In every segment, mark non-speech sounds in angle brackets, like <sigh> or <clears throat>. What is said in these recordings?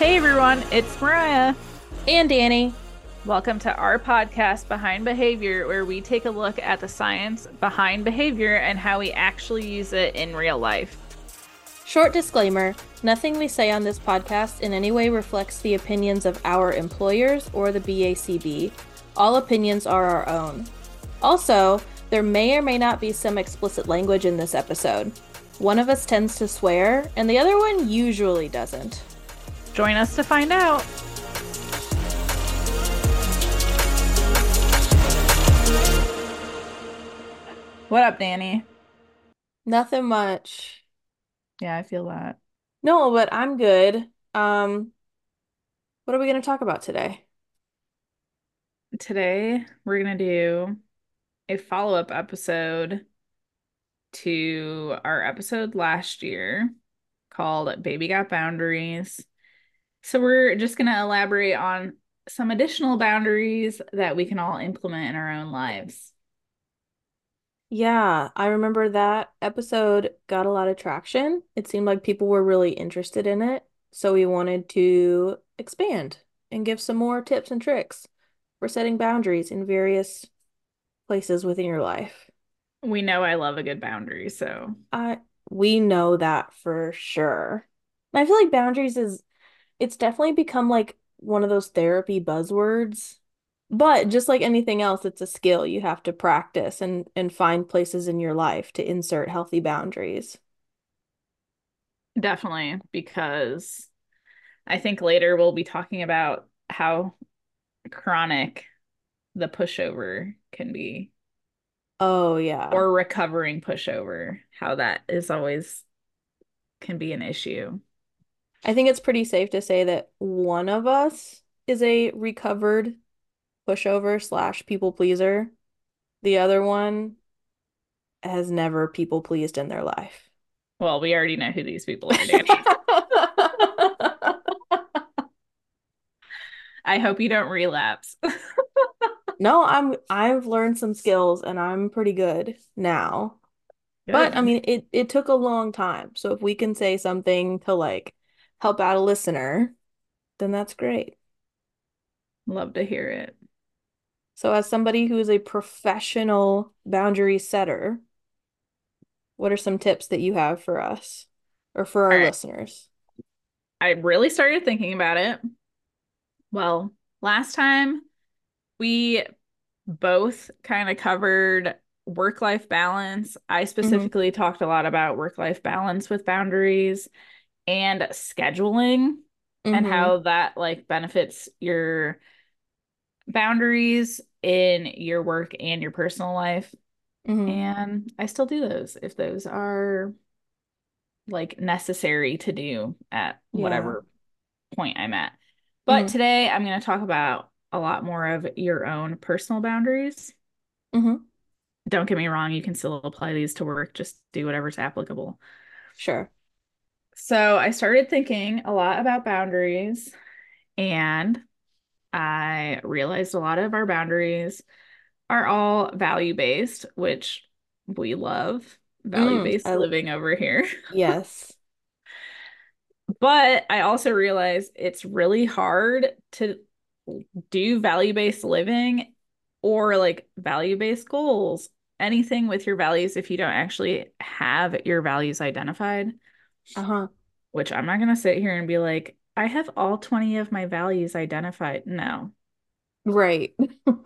Hey everyone, it's Mariah. And Dani. Welcome to our podcast, Behind Behavior, where we take a look at the science behind behavior and how we actually use it in real life. Short disclaimer nothing we say on this podcast in any way reflects the opinions of our employers or the BACB. All opinions are our own. Also, there may or may not be some explicit language in this episode. One of us tends to swear, and the other one usually doesn't. Join us to find out. What up, Dani? Nothing much. Yeah, I feel that. No, but I'm good. Um, what are we going to talk about today? Today, we're going to do a follow up episode to our episode last year called Baby Got Boundaries. So, we're just going to elaborate on some additional boundaries that we can all implement in our own lives. Yeah, I remember that episode got a lot of traction. It seemed like people were really interested in it. So we wanted to expand and give some more tips and tricks for setting boundaries in various places within your life. We know I love a good boundary, so I we know that for sure. I feel like boundaries is it's definitely become like one of those therapy buzzwords but just like anything else, it's a skill you have to practice and and find places in your life to insert healthy boundaries. Definitely, because I think later we'll be talking about how chronic the pushover can be. Oh, yeah. Or recovering pushover, how that is always can be an issue. I think it's pretty safe to say that one of us is a recovered pushover slash people pleaser. The other one has never people pleased in their life. Well, we already know who these people are, Dani. <laughs> I hope you don't relapse. <laughs> no, I'm I've learned some skills and I'm pretty good now. Good. But I mean it it took a long time. So if we can say something to like help out a listener, then that's great. Love to hear it. So, as somebody who is a professional boundary setter, what are some tips that you have for us or for our right. listeners? I really started thinking about it. Well, last time we both kind of covered work life balance. I mm-hmm. specifically mm-hmm. talked a lot about work life balance with boundaries and scheduling mm-hmm. and how that like benefits your boundaries in your work and your personal life. Mm-hmm. And I still do those if those are like necessary to do at yeah. whatever point I'm at. But mm-hmm. today I'm going to talk about a lot more of your own personal boundaries. Mm-hmm. Don't get me wrong, you can still apply these to work, just do whatever's applicable. Sure. So I started thinking a lot about boundaries and I realized a lot of our boundaries are all value based, which we love value based mm, living over here. Yes. <laughs> but I also realized it's really hard to do value based living or like value based goals, anything with your values if you don't actually have your values identified. Uh huh. Which I'm not going to sit here and be like, I have all 20 of my values identified. No. Right. <laughs>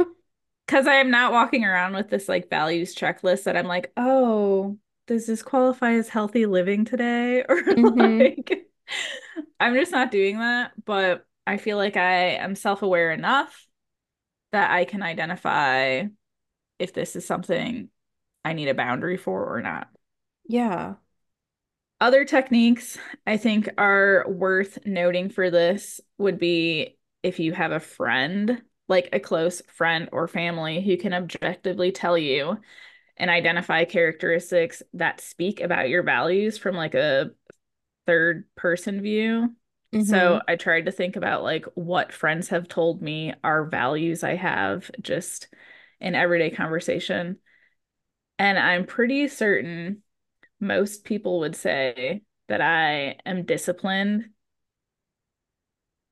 Because I am not walking around with this like values checklist that I'm like, oh, does this qualify as healthy living today? <laughs> Or mm-hmm. like, I'm just not doing that. But I feel like I am self aware enough that I can identify if this is something I need a boundary for or not. Yeah. Other techniques I think are worth noting for this would be if you have a friend, like a close friend or family, who can objectively tell you and identify characteristics that speak about your values from like a third person view. Mm-hmm. So I tried to think about like what friends have told me are values I have just in everyday conversation. And I'm pretty certain most people would say that I am disciplined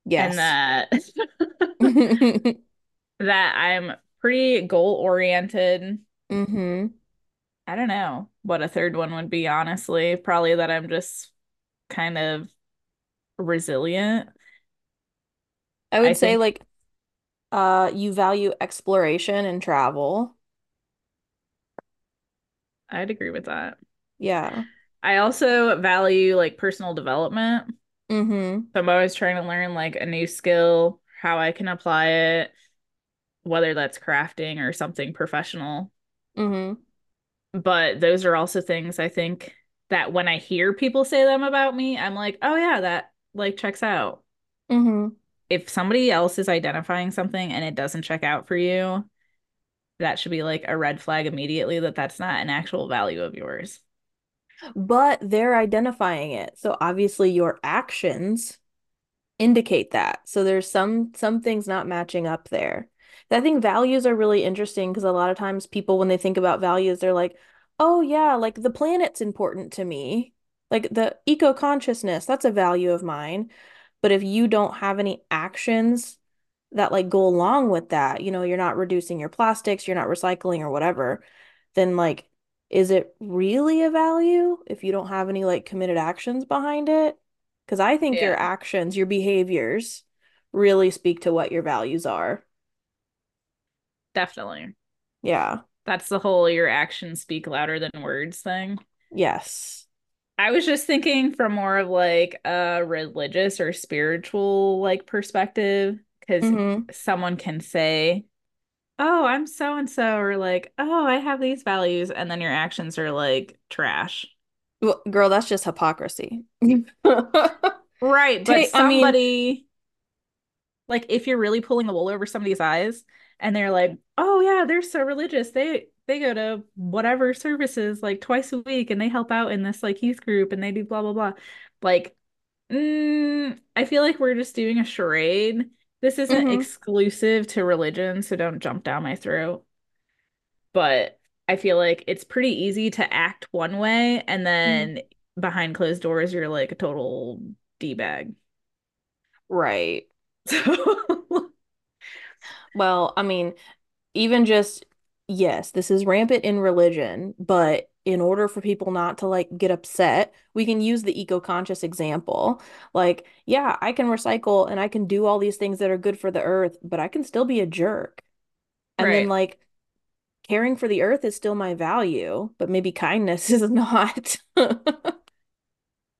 Yes. and that <laughs> <laughs> that I'm pretty goal oriented. Mm-hmm. I don't know what a third one would be, honestly. Probably that I'm just kind of resilient. I I would say think like uh you value exploration and travel. I'd agree with that. Yeah. I also value like personal development. Mm-hmm. So I'm always trying to learn like a new skill, how I can apply it, whether that's crafting or something professional. Mm-hmm. But those are also things I think that when I hear people say them about me, I'm like, oh yeah, that like checks out. Mm-hmm. If somebody else is identifying something and it doesn't check out for you, that should be like a red flag immediately that that's not an actual value of yours. But they're identifying it. So obviously your actions indicate that. So there's some some things not matching up there. I think values are really interesting because a lot of times people when they think about values, they're like, "Oh yeah, like the planet's important to me. Like the eco-consciousness, that's a value of mine." But if you don't have any actions that like go along with that, you know, you're not reducing your plastics, you're not recycling or whatever, then like is it really a value if you don't have any like committed actions behind it? Because I think your actions, your behaviors really speak to what your values are. definitely. Yeah. That's the whole your actions speak louder than words thing. Yes. I was just thinking from more of like a religious or spiritual like perspective, because Mm-hmm. someone can say, "Oh, I'm so and so," or like, "Oh, I have these values," and then your actions are like trash. Well, girl, that's just hypocrisy. <laughs> Right, but Take, I mean, somebody like if you're really pulling the wool over somebody's eyes and they're like, "Oh yeah, they're so religious. They they go to whatever services like twice a week and they help out in this like youth group and they do blah blah blah." Like Mm, I feel like we're just doing a charade. This isn't mm-hmm, exclusive to religion, so don't jump down my throat. But I feel like it's pretty easy to act one way and mm-hmm. then behind closed doors, you're like a total D-bag. Right. <laughs> So, Well, I mean, even just, yes, this is rampant in religion, but in order for people not to like get upset, we can use the eco-conscious example. Like, yeah, I can recycle and I can do all these things that are good for the earth, but I can still be a jerk. And then like caring for the earth is still my value, but maybe kindness <laughs> is not.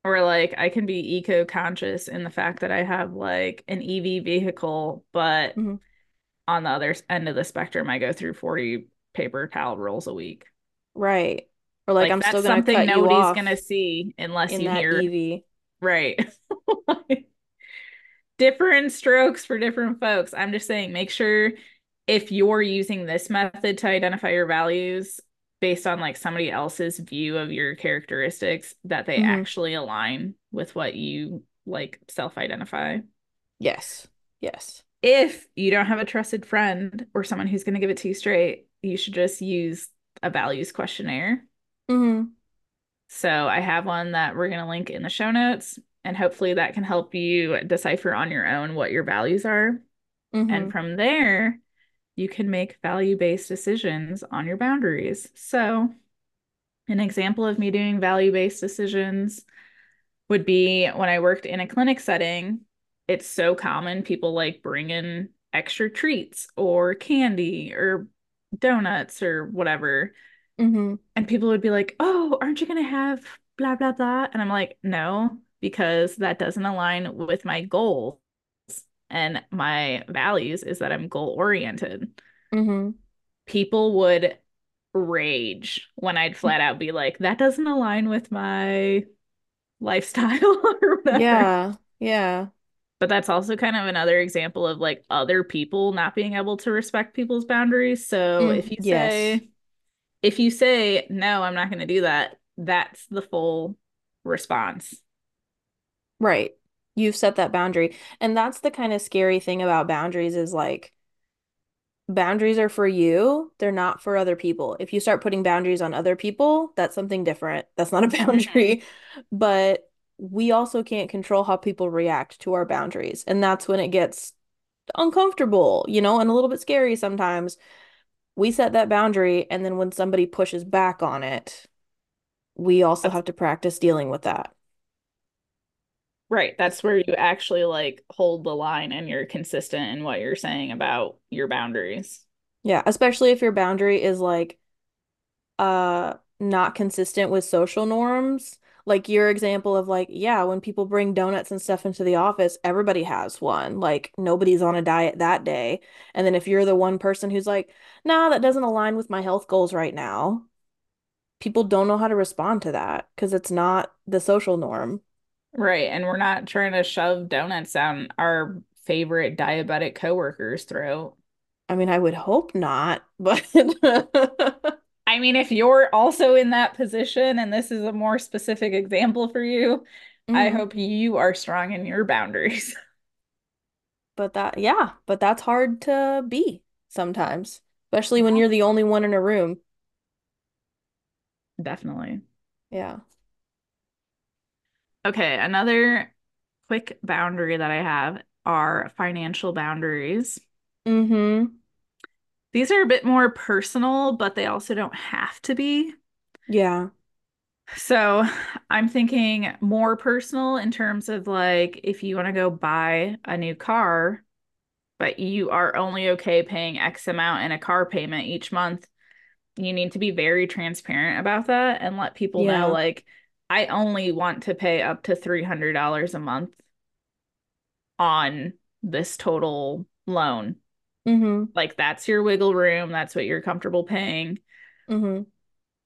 Or like I can be eco-conscious in the fact that I have like an EV vehicle, but Mhm. on the other end of the spectrum, I go through 40 paper towel rolls a week. Right. Or like Like I'm still gonna something cut you nobody's gonna see unless in you that hear EV. right. <laughs> Different strokes for different folks. I'm just saying, make sure if you're using this method to identify your values based on like somebody else's view of your characteristics, that they hmm actually align with what you like self-identify. Yes. Yes. If you don't have a trusted friend or someone who's going to give it to you straight, you should just use a values questionnaire hmm So I have one that we're going to link in the show notes, and hopefully that can help you decipher on your own what your values are. And hmm from there, you can make value-based decisions on your boundaries. So, an example of me doing value-based decisions would be when I worked in a clinic setting. It's so common people like bring in extra treats or candy or donuts or whatever hmm and people would be like, "Oh, aren't you gonna have blah blah blah?" And I'm like, "No, because that doesn't align with my goals and my values is that I'm goal oriented." hmm People would rage when I'd flat out be like, "That doesn't align with my lifestyle <laughs> or whatever." Yeah. Yeah. But that's also kind of another example of like other people not being able to respect people's boundaries. So if Mm, you yes. say, if you say, no, I'm not going to do that, that's the full response. Right. You've set that boundary. And that's the kind of scary thing about boundaries is like boundaries are for you, they're not for other people. If you start putting boundaries on other people, that's something different. That's not a <laughs> boundary. Mm-hmm. But we also can't control how people react to our boundaries. And that's when it gets uncomfortable, you know, and a little bit scary sometimes. We set that boundary, and then when somebody pushes back on it, we also have to practice dealing with that. right. That's where you actually like hold the line and you're consistent in what you're saying about your boundaries. Yeah, especially if your boundary is like uh not consistent with social norms. Like your example of like, yeah, when people bring donuts and stuff into the office, everybody has one. Like nobody's on a diet that day. And then if you're the one person who's like, nah, that doesn't align with my health goals right now, people don't know how to respond to that because it's not the social norm. Right. And we're not trying to shove donuts down our favorite diabetic coworker's throat. I mean, I would hope not, but <laughs> I mean, if you're also in that position and this is a more specific example for you, I Mhm. hope you are strong in your boundaries. <laughs> But that, yeah, but that's hard to be sometimes, especially when you're the only one in a room. Definitely. Yeah. Okay, another quick boundary that I have are financial boundaries. Mm-hmm. These are a bit more personal, but they also don't have to be. Yeah. So I'm thinking more personal in terms of like if you want to go buy a new car, but you are only okay paying X amount in a car payment each month, you need to be very transparent about that and let people know like I only want to pay up to $300 a month on this total loan. Mm-hmm. Like that's your wiggle room, that's what you're comfortable paying. Mm-hmm.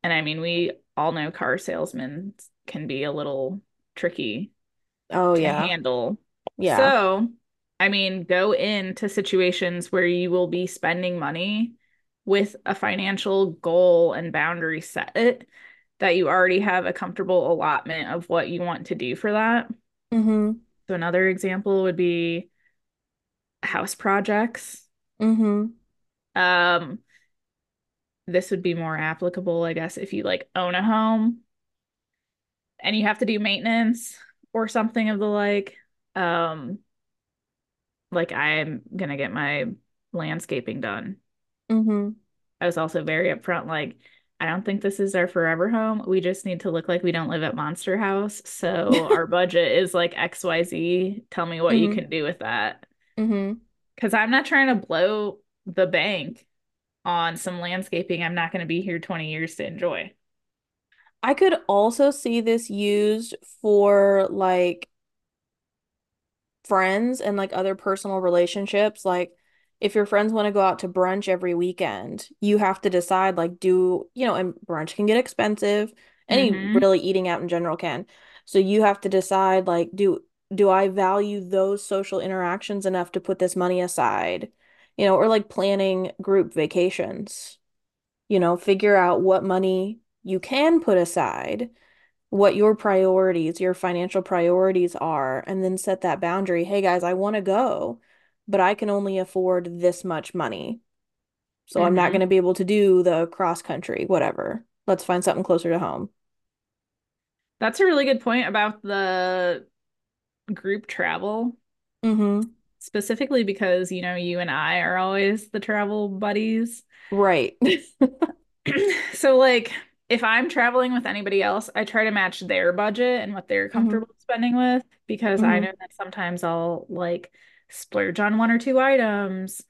And I mean, we all know car salesmen can be a little tricky Oh to yeah. handle. Yeah. So, I mean, go into situations where you will be spending money with a financial goal and boundary set that you already have a comfortable allotment of what you want to do for that. Mm-hmm. So, another example would be house projects. Mm-hmm. Um, this would be more applicable, I guess, if you like own a home and you have to do maintenance or something of the like. Um, like I'm gonna get my landscaping done. Mm-hmm. I was also very upfront, like, I don't think this is our forever home. We just need to look like we don't live at Monster House. So <laughs> our budget is like XYZ. Tell me what you Mm-hmm. can do with that. Mm-hmm. Because I'm not trying to blow the bank on some landscaping I'm not going to be here 20 years to enjoy. I could also see this used for like friends and like other personal relationships. Like if your friends want to go out to brunch every weekend, you have to decide like do, you know, and brunch can get expensive. Any hmm really eating out in general can. So you have to decide like do do I value those social interactions enough to put this money aside? You know, or like planning group vacations. You know, figure out what money you can put aside what your priorities, your financial priorities are, and then set that boundary. Hey guys, I want to go, but I can only afford this much money. So I'm not going hmm to be able to do the cross country, whatever. Let's find something closer to home. That's a really good point about the group travel, Mm-hmm. specifically because, you know, you and I are always the travel buddies. Right. <laughs> <clears throat> So, like, if I'm traveling with anybody else, I try to match their budget and what they're Mm-hmm. comfortable spending with because I Mm-hmm. know that sometimes I'll like splurge on one or two items,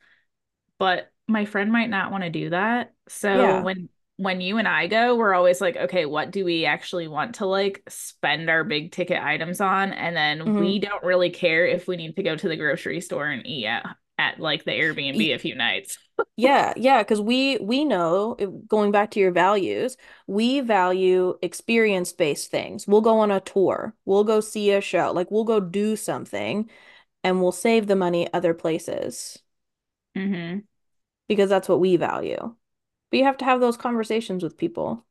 but my friend might not want to do that. So Yeah. when when you and I go, we're always like, okay, what do we actually want to like spend our big ticket items on? And then Mm-hmm. we don't really care if we need to go to the grocery store and eat at, at like the Airbnb a few nights. Yeah, yeah, because we we know, going back to your values, we value experience-based things. We'll go on a tour, we'll go see a show, like we'll go do something, and we'll save the money other places hmm because that's what we value. But you have to have those conversations with people.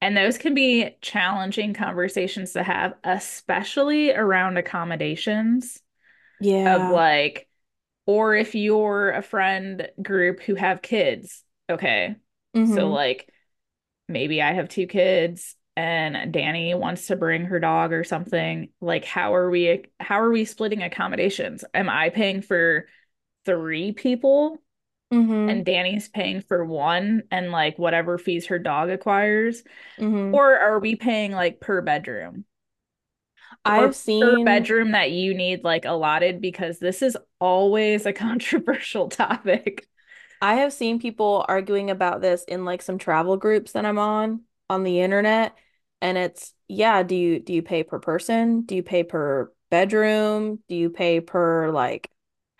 And those can be challenging conversations to have, especially around accommodations Yeah. of like, or if you're a friend group who have kids, okay. So Mm-hmm. like maybe I have two kids and Dani wants to bring her dog or something, like how are we how are we splitting accommodations? Am I paying for three people Mm-hmm. and Dani's paying for one and like whatever fees her dog acquires? Mm-hmm. Or are we paying like per bedroom? I've per seen bedroom that you need like allotted because this is always a <laughs> controversial topic. I have seen people arguing about this in like some travel groups that I'm on on the internet. And it's, yeah, do you do you pay per person? Do you pay per bedroom? Do you pay per like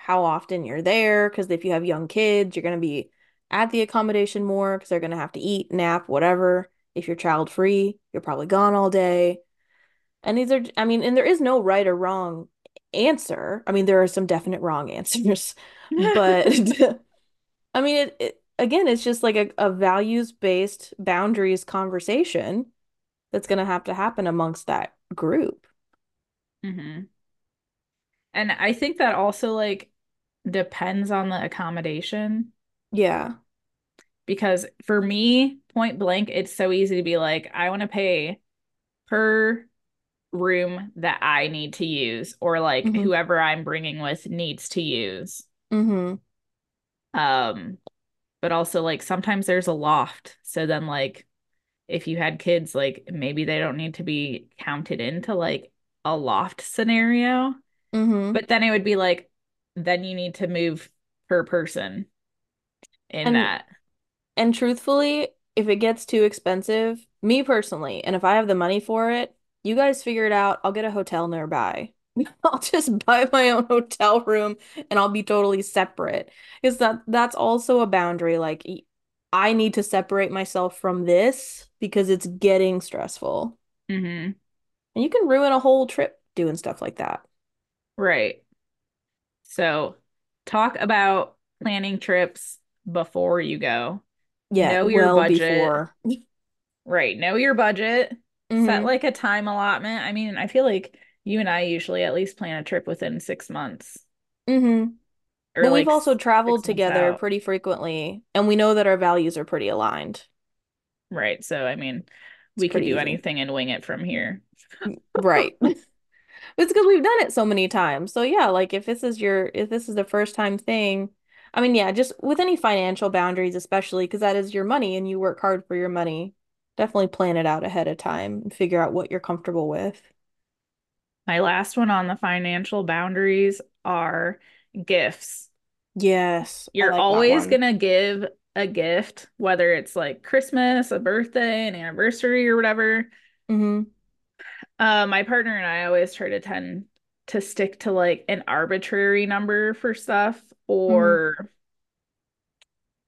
how often you're there? Because if you have young kids, you're gonna be at the accommodation more because they're gonna have to eat, nap, whatever. If you're child free, you're probably gone all day. And these are, I mean, and there is no right or wrong answer. I mean, there are some definite wrong <laughs> answers, but <laughs> I mean, it, it again, it's just like a, a values-based boundaries conversation that's going to have to happen amongst that group. hmm And I think that also like depends on the accommodation Yeah. because for me, point blank, it's so easy to be like, I want to pay per room that I need to use or like hmm whoever I'm bringing with needs to use. hmm Um, but also like sometimes there's a loft. So then like if you had kids, like maybe they don't need to be counted into like a loft scenario. hmm But then it would be like, then you need to move per person in And that. and truthfully, if it gets too expensive, me personally, and if I have the money for it, you guys figure it out. I'll get a hotel nearby. <laughs> I'll just buy my own hotel room and I'll be totally separate. Because that that's also a boundary. Like I need to separate myself from this because it's getting stressful. hmm And you can ruin a whole trip doing stuff like that. Right. So talk about planning trips before you go. Yeah, Know your well budget. before. Right. Know your budget. Set hmm like a time allotment. I mean, I feel like you and I usually at least plan a trip within six months hmm or But we've also traveled together out. pretty frequently, and we know that our values are pretty aligned. Right. So, I mean, It's we could do easy. anything and wing it from here. Right. <laughs> <laughs> It's because we've done it so many times. So yeah, like if this is your if this is the first time thing, I mean, yeah, just with any financial boundaries, especially because that is your money and you work hard for your money, definitely plan it out ahead of time and figure out what you're comfortable with. My last one on the financial boundaries are gifts. Yes, You're like always gonna give a gift, whether it's like Christmas, a birthday, an anniversary, or whatever. hmm Uh, my partner and I always try to tend to stick to like an arbitrary number for stuff, or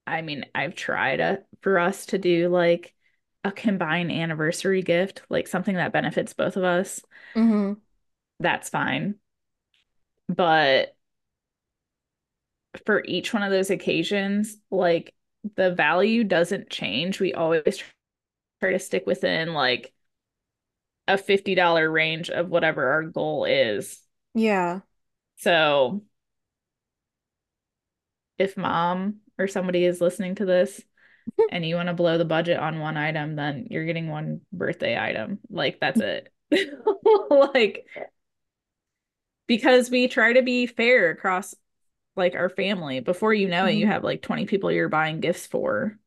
I mean, I've tried a, for us to do like a combined anniversary gift, like something that benefits both of us. hmm That's fine. But for each one of those occasions, like the value doesn't change. We always try to stick within like a $50 range of whatever our goal is. Yeah. So if mom or somebody is listening to this <laughs> and you want to blow the budget on one item, then you're getting one birthday item. Like that's <laughs> it. <laughs> Like because we try to be fair across like our family. Before you know it, you Mhm. have like 20 people you're buying gifts for.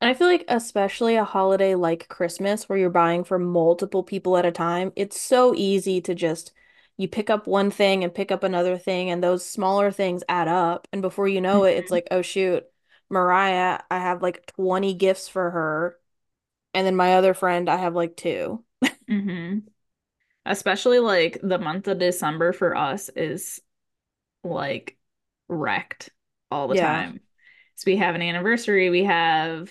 And I feel like especially a holiday like Christmas where you're buying for multiple people at a time, it's so easy to just you pick up one thing and pick up another thing and those smaller things add up and before you know it, it's Mhm. like, oh shoot, Mariah, I have like 20 gifts for her and then my other friend, I have like two. hmm Especially like the month of December for us is like wrecked all the Yeah. time. So we have an anniversary, we have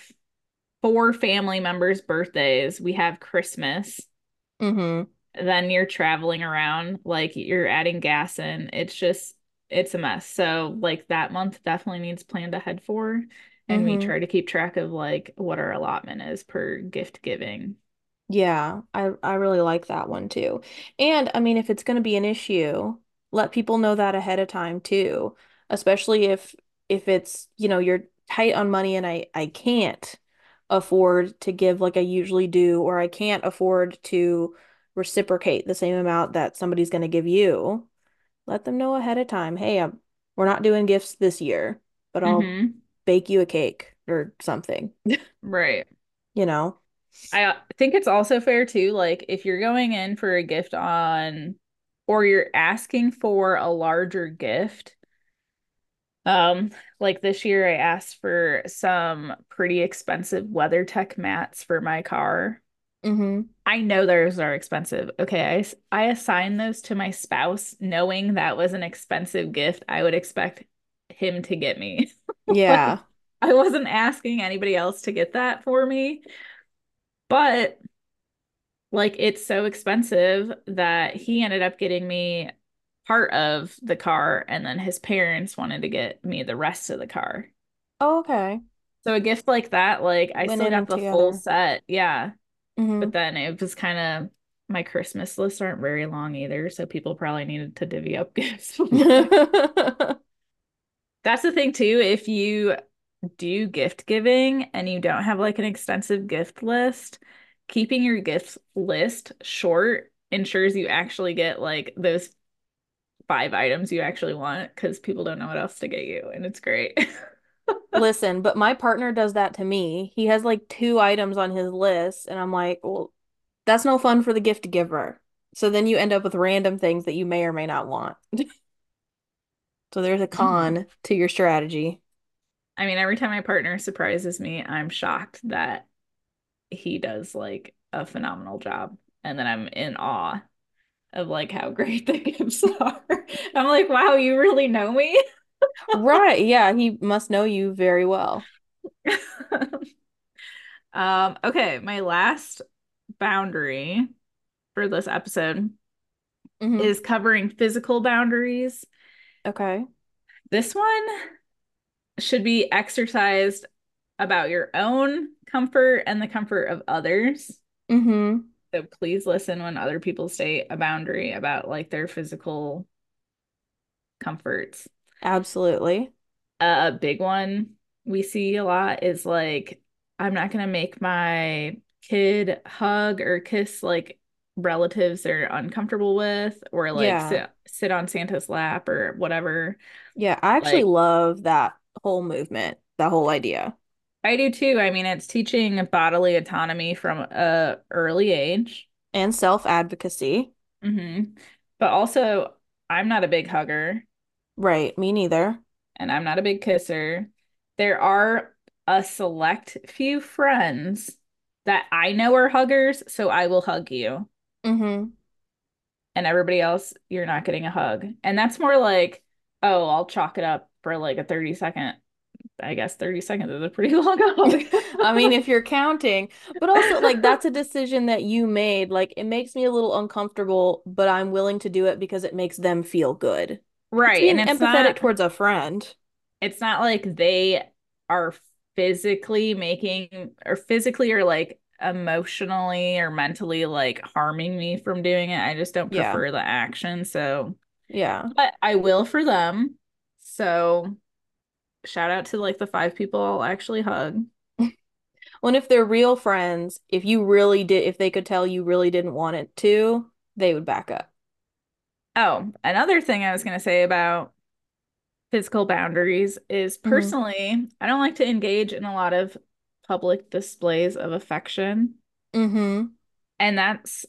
four family members' birthdays, we have Christmas, Mm-hmm. then you're traveling around, like you're adding gas in. It's just, it's a mess. So, like that month definitely needs planned ahead for. And we Mm-hmm. try to keep track of like what our allotment is per gift giving. Yeah, I I really like that one too. And I mean, if it's going to be an issue, let people know that ahead of time too, especially if if it's, you know, you're tight on money and I I can't. afford to give like I usually do, or I can't afford to reciprocate the same amount that somebody's going to give you, let them know ahead of time. Hey, I'm, we're not doing gifts this year, but I'll Mm-hmm. bake you a cake or something, <laughs> Right. you know? I think it's also fair too, like if you're going in for a gift on or you're asking for a larger gift, um, like this year I asked for some pretty expensive WeatherTech mats for my car. Mm-hmm. I know those are expensive. Okay, I, I assigned those to my spouse knowing that was an expensive gift I would expect him to get me. <laughs> Like Yeah. I wasn't asking anybody else to get that for me, but like it's so expensive that he ended up getting me part of the car and then his parents wanted to get me the rest of the car. Oh, okay. So a gift like that, like I Went still got the full set. Yeah. But Mm-hmm. then it was kind of my Christmas lists aren't very long either, so people probably needed to divvy up <laughs> gifts. <laughs> That's the thing too, if you do gift giving and you don't have like an extensive gift list, keeping your gift list short ensures you actually get like those five items you actually want because people don't know what else to get you, and it's great. <laughs> Listen, but my partner does that to me. He has like two items on his list, and I'm like, well, that's no fun for the gift giver. So then you end up with random things that you may or may not want. <laughs> So there's a con <laughs> to your strategy. I mean, every time my partner surprises me, I'm shocked that he does like a phenomenal job. And then I'm in awe of like how great the <laughs> gifts are. I'm like, wow, you really know me? Right. Yeah, he must know you very well. <laughs> Um, okay, my last boundary for this episode hmm is covering physical boundaries. Okay. This one should be exercised about your own comfort and the comfort of others. hmm So please listen when other people state a boundary about like their physical comforts. Absolutely. Uh, a big one we see a lot is like, I'm not gonna make my kid hug or kiss like relatives they're uncomfortable with, or like Yeah. sit sit on Santa's lap or whatever. Yeah, I actually Like, love that whole movement, that whole idea. I do too. I mean, it's teaching bodily autonomy from a early age. And self-advocacy. hmm But also, I'm not a big hugger. Right, me neither. and I'm not a big kisser. There are a select few friends that I know are huggers, so I will hug you. hmm And everybody else, you're not getting a hug. And that's more like, oh, I'll chalk it up for like a 30 second. I guess 30 seconds is a pretty <laughs> long <laughs> I mean, if you're counting, but also like that's a <laughs> decision that you made. Like it makes me a little uncomfortable, but I'm willing to do it because it makes them feel good. Right. And it's empathetic not towards a friend. it's not like they are physically making or physically or like emotionally or mentally like harming me from doing it. I just don't Yeah. prefer the action. So, Yeah. but I will for them. So, shout out to like the five people I'll actually hug. <laughs> When if they're real friends, if you really did, if they could tell you really didn't want it to, they would back up. Oh, another thing I was going to say about physical boundaries is hmm personally, I don't like to engage in a lot of public displays of affection. hmm And that's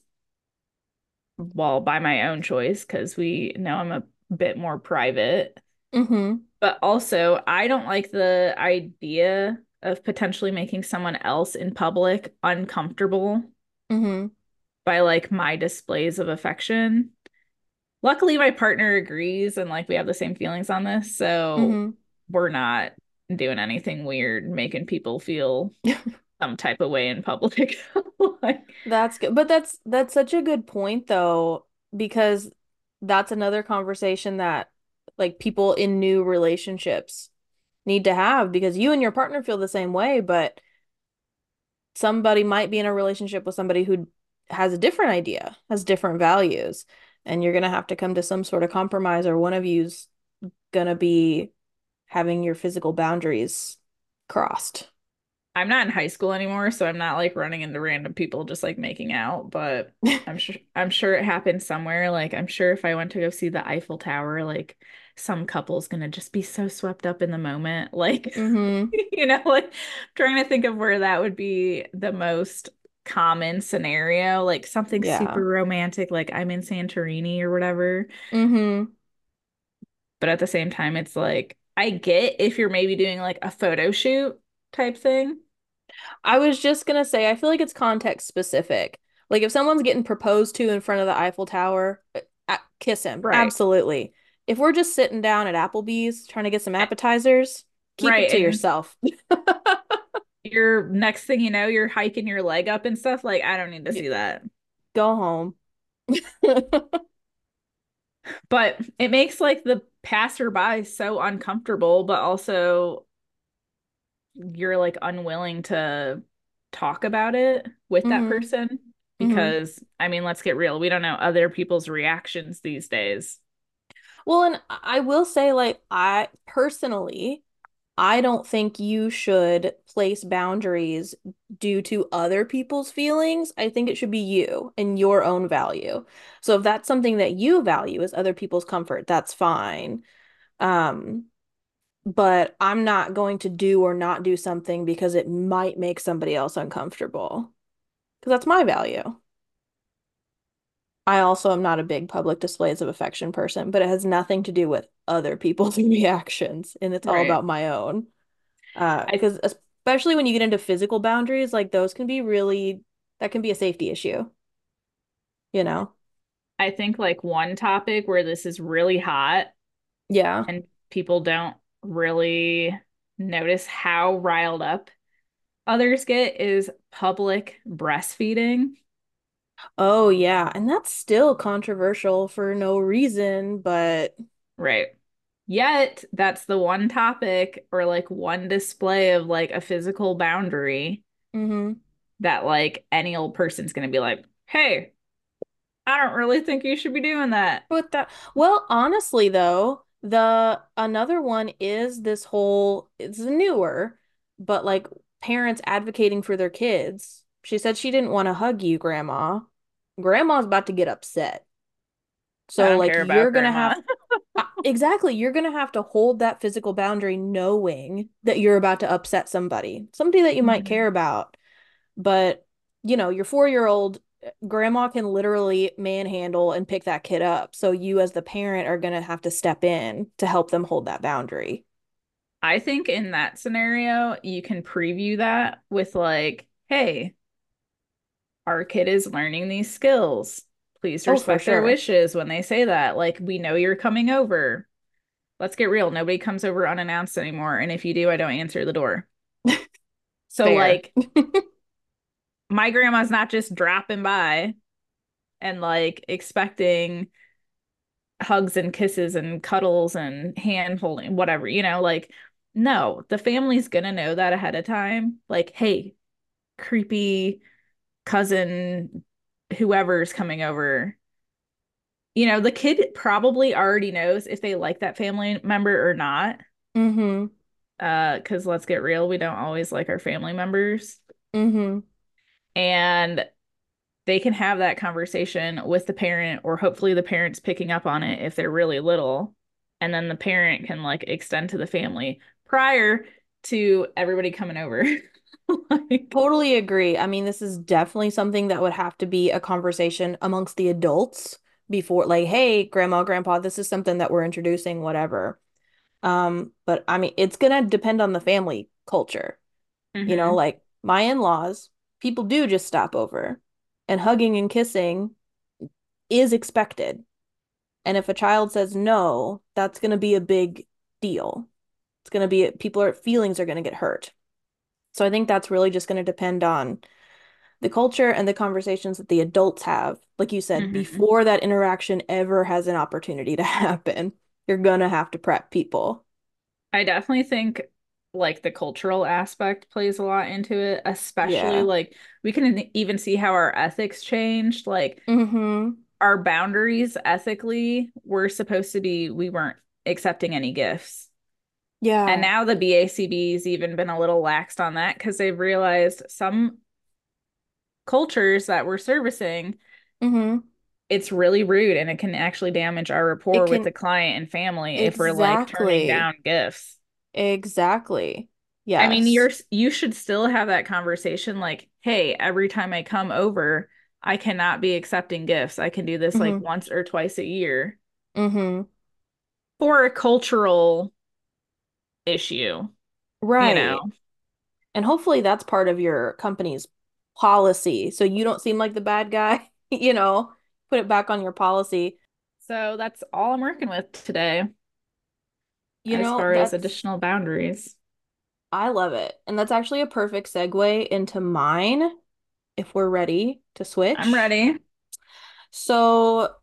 well, by my own choice, because we know I'm a bit more private. Hmm But also, I don't like the idea of potentially making someone else in public uncomfortable hmm by like my displays of affection. Luckily, my partner agrees and like we have the same feelings on this. So hmm we're not doing anything weird, making people feel <laughs> some type of way in public. <laughs> Like, That's good. But that's that's such a good point though, because that's another conversation that like people in new relationships need to have because you and your partner feel the same way, but somebody might be in a relationship with somebody who has a different idea, has different values, and you're gonna have to come to some sort of compromise or one of you's gonna be having your physical boundaries crossed. I'm not in high school anymore, so I'm not like running into random people just like making out, but <laughs> I'm sure I'm sure it happened somewhere. Like I'm sure if I went to go see the Eiffel Tower, like some couple's gonna just be so swept up in the moment. Like, Mm-hmm. <laughs> you know, like trying to think of where that would be the most common scenario, like something super romantic, like I'm in Santorini or whatever. Mm-hmm. But at the same time, it's like I get if you're maybe doing like a photo shoot type thing. I was just gonna say, I feel like it's context specific. Like if someone's getting proposed to in front of the Eiffel Tower, uh, uh, kiss him. Right. Absolutely. If we're just sitting down at Applebee's trying to get some appetizers, keep Right. it to And yourself. <laughs> you're next thing you know, you're hiking your leg up and stuff. Like, I don't need to see that. Go home. <laughs> But it makes like the passerby so uncomfortable, but also you're like unwilling to talk about it with that Mhm. person Mhm. because I mean, let's get real. We don't know other people's reactions these days. Well, and I will say, like, I personally, I don't think you should place boundaries due to other people's feelings. I think it should be you and your own value. So if that's something that you value is other people's comfort, that's fine. Um, but I'm not going to do or not do something because it might make somebody else uncomfortable. Because that's my value. I also am not a big public displays of affection person, but it has nothing to do with other people's <laughs> reactions, and it's all Right. about my own. Uh, because especially when you get into physical boundaries, like those can be really, that can be a safety issue, you know? I think like one topic where this is really hot Yeah. and people don't really notice how riled up others get is public breastfeeding. Oh, yeah. And that's still controversial for no reason, but Right. Yet, that's the one topic or like one display of like a physical boundary mhm. that like any old person's gonna be like, hey, I don't really think you should be doing that. With that, well, honestly though, the another one is this whole it's newer, but like parents advocating for their kids. She said she didn't want to hug you, grandma. Grandma's about to get upset. So like you're gonna grandma. have <laughs> exactly, you're gonna have to hold that physical boundary knowing that you're about to upset somebody, somebody that you might Mhm. care about. But you know, your four-year-old grandma can literally manhandle and pick that kid up. So you as the parent are gonna have to step in to help them hold that boundary. I think in that scenario, you can preview that with like, hey, our kid is learning these skills. Please Oh, respect their wishes when they say that. Like, we know you're coming over. Let's get real. Nobody comes over unannounced anymore. And if you do, I don't answer the door. <laughs> So, Fair. like, <laughs> my grandma's not just dropping by and like expecting hugs and kisses and cuddles and hand holding, whatever, you know, like, no, the family's gonna know that ahead of time. Like, hey, creepy cousin, whoever's coming over. You know, the kid probably already knows if they like that family member or not. Mm-hmm. Uh, because let's get real, we don't always like our family members. Mm-hmm. And they can have that conversation with the parent, or hopefully the parent's picking up on it if they're really little. And then the parent can like extend to the family prior to everybody coming over. <laughs> <laughs> Like, Totally agree. I mean, this is definitely something that would have to be a conversation amongst the adults before, like, hey, grandma, grandpa, this is something that we're introducing, whatever. Um, but I mean, it's gonna depend on the family culture. You know, mhm. like my in-laws, people do just stop over, and hugging and kissing is expected. And if a child says no, that's gonna be a big deal. It's gonna be people are feelings are gonna get hurt. So I think that's really just gonna depend on the culture and the conversations that the adults have, like you said, Mhm. before that interaction ever has an opportunity to <laughs> happen, you're gonna have to prep people. I definitely think like the cultural aspect plays a lot into it, especially Yeah. like we can even see how our ethics changed. Like Mm-hmm. our boundaries ethically were supposed to be we weren't accepting any gifts. And now the BACB's even been a little laxed on that because they've realized some cultures that we're servicing, Mm-hmm. it's really rude and it can actually damage our rapport with the client and family if we're like turning down gifts. Exactly. Yeah. I mean, you're you should still have that conversation like, hey, every time I come over, I cannot be accepting gifts. I can do this like Mm-hmm. once or twice a year Mm-hmm. for a cultural issue, you know. Right. And hopefully that's part of your company's policy. So you don't seem like the bad guy, <laughs> you know, put it back on your policy. So that's all I'm working with today You as know, far as additional boundaries. I love it. And that's actually a perfect segue into mine if we're ready to switch. I'm ready. So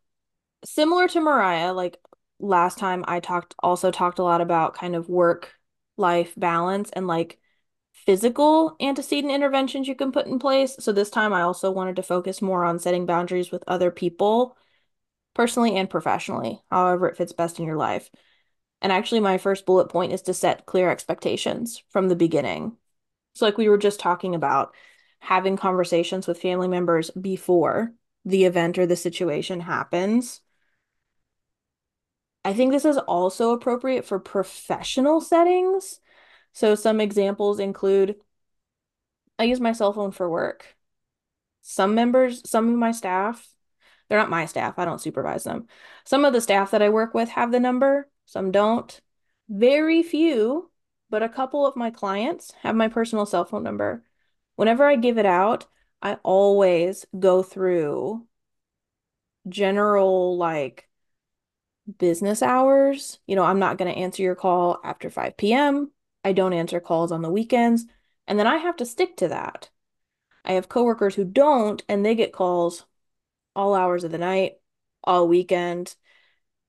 similar to Mariah, like last time I talked also talked a lot about kind of work life balance and like physical antecedent interventions you can put in place. So this time I also wanted to focus more on setting boundaries with other people, personally and professionally, however it fits best in your life. And actually my first bullet point is to set clear expectations from the beginning. So like we were just talking about having conversations with family members before the event or the situation happens I think this is also appropriate for professional settings. So some examples include I use my cell phone for work. Some members, some of my staff, they're not my staff, I don't supervise them. Some of the staff that I work with have the number, some don't. Very few, but a couple of my clients have my personal cell phone number. Whenever I give it out, I always go through general like business hours. You know, I'm not going to answer your call after 5 p.m. I don't answer calls on the weekends. And then I have to stick to that. I have coworkers who don't, and they get calls all hours of the night, all weekend,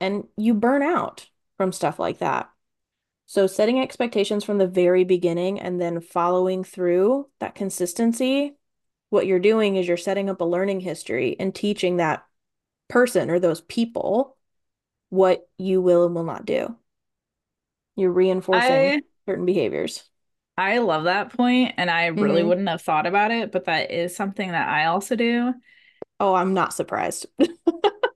and you burn out from stuff like that. So, setting expectations from the very beginning and then following through that consistency, what you're doing is you're setting up a learning history and teaching that person or those people what you will and will not do. You're reinforcing I certain behaviors. I love that point and I really hmm wouldn't have thought about it, but that is something that I also do. Oh, I'm not surprised. <laughs>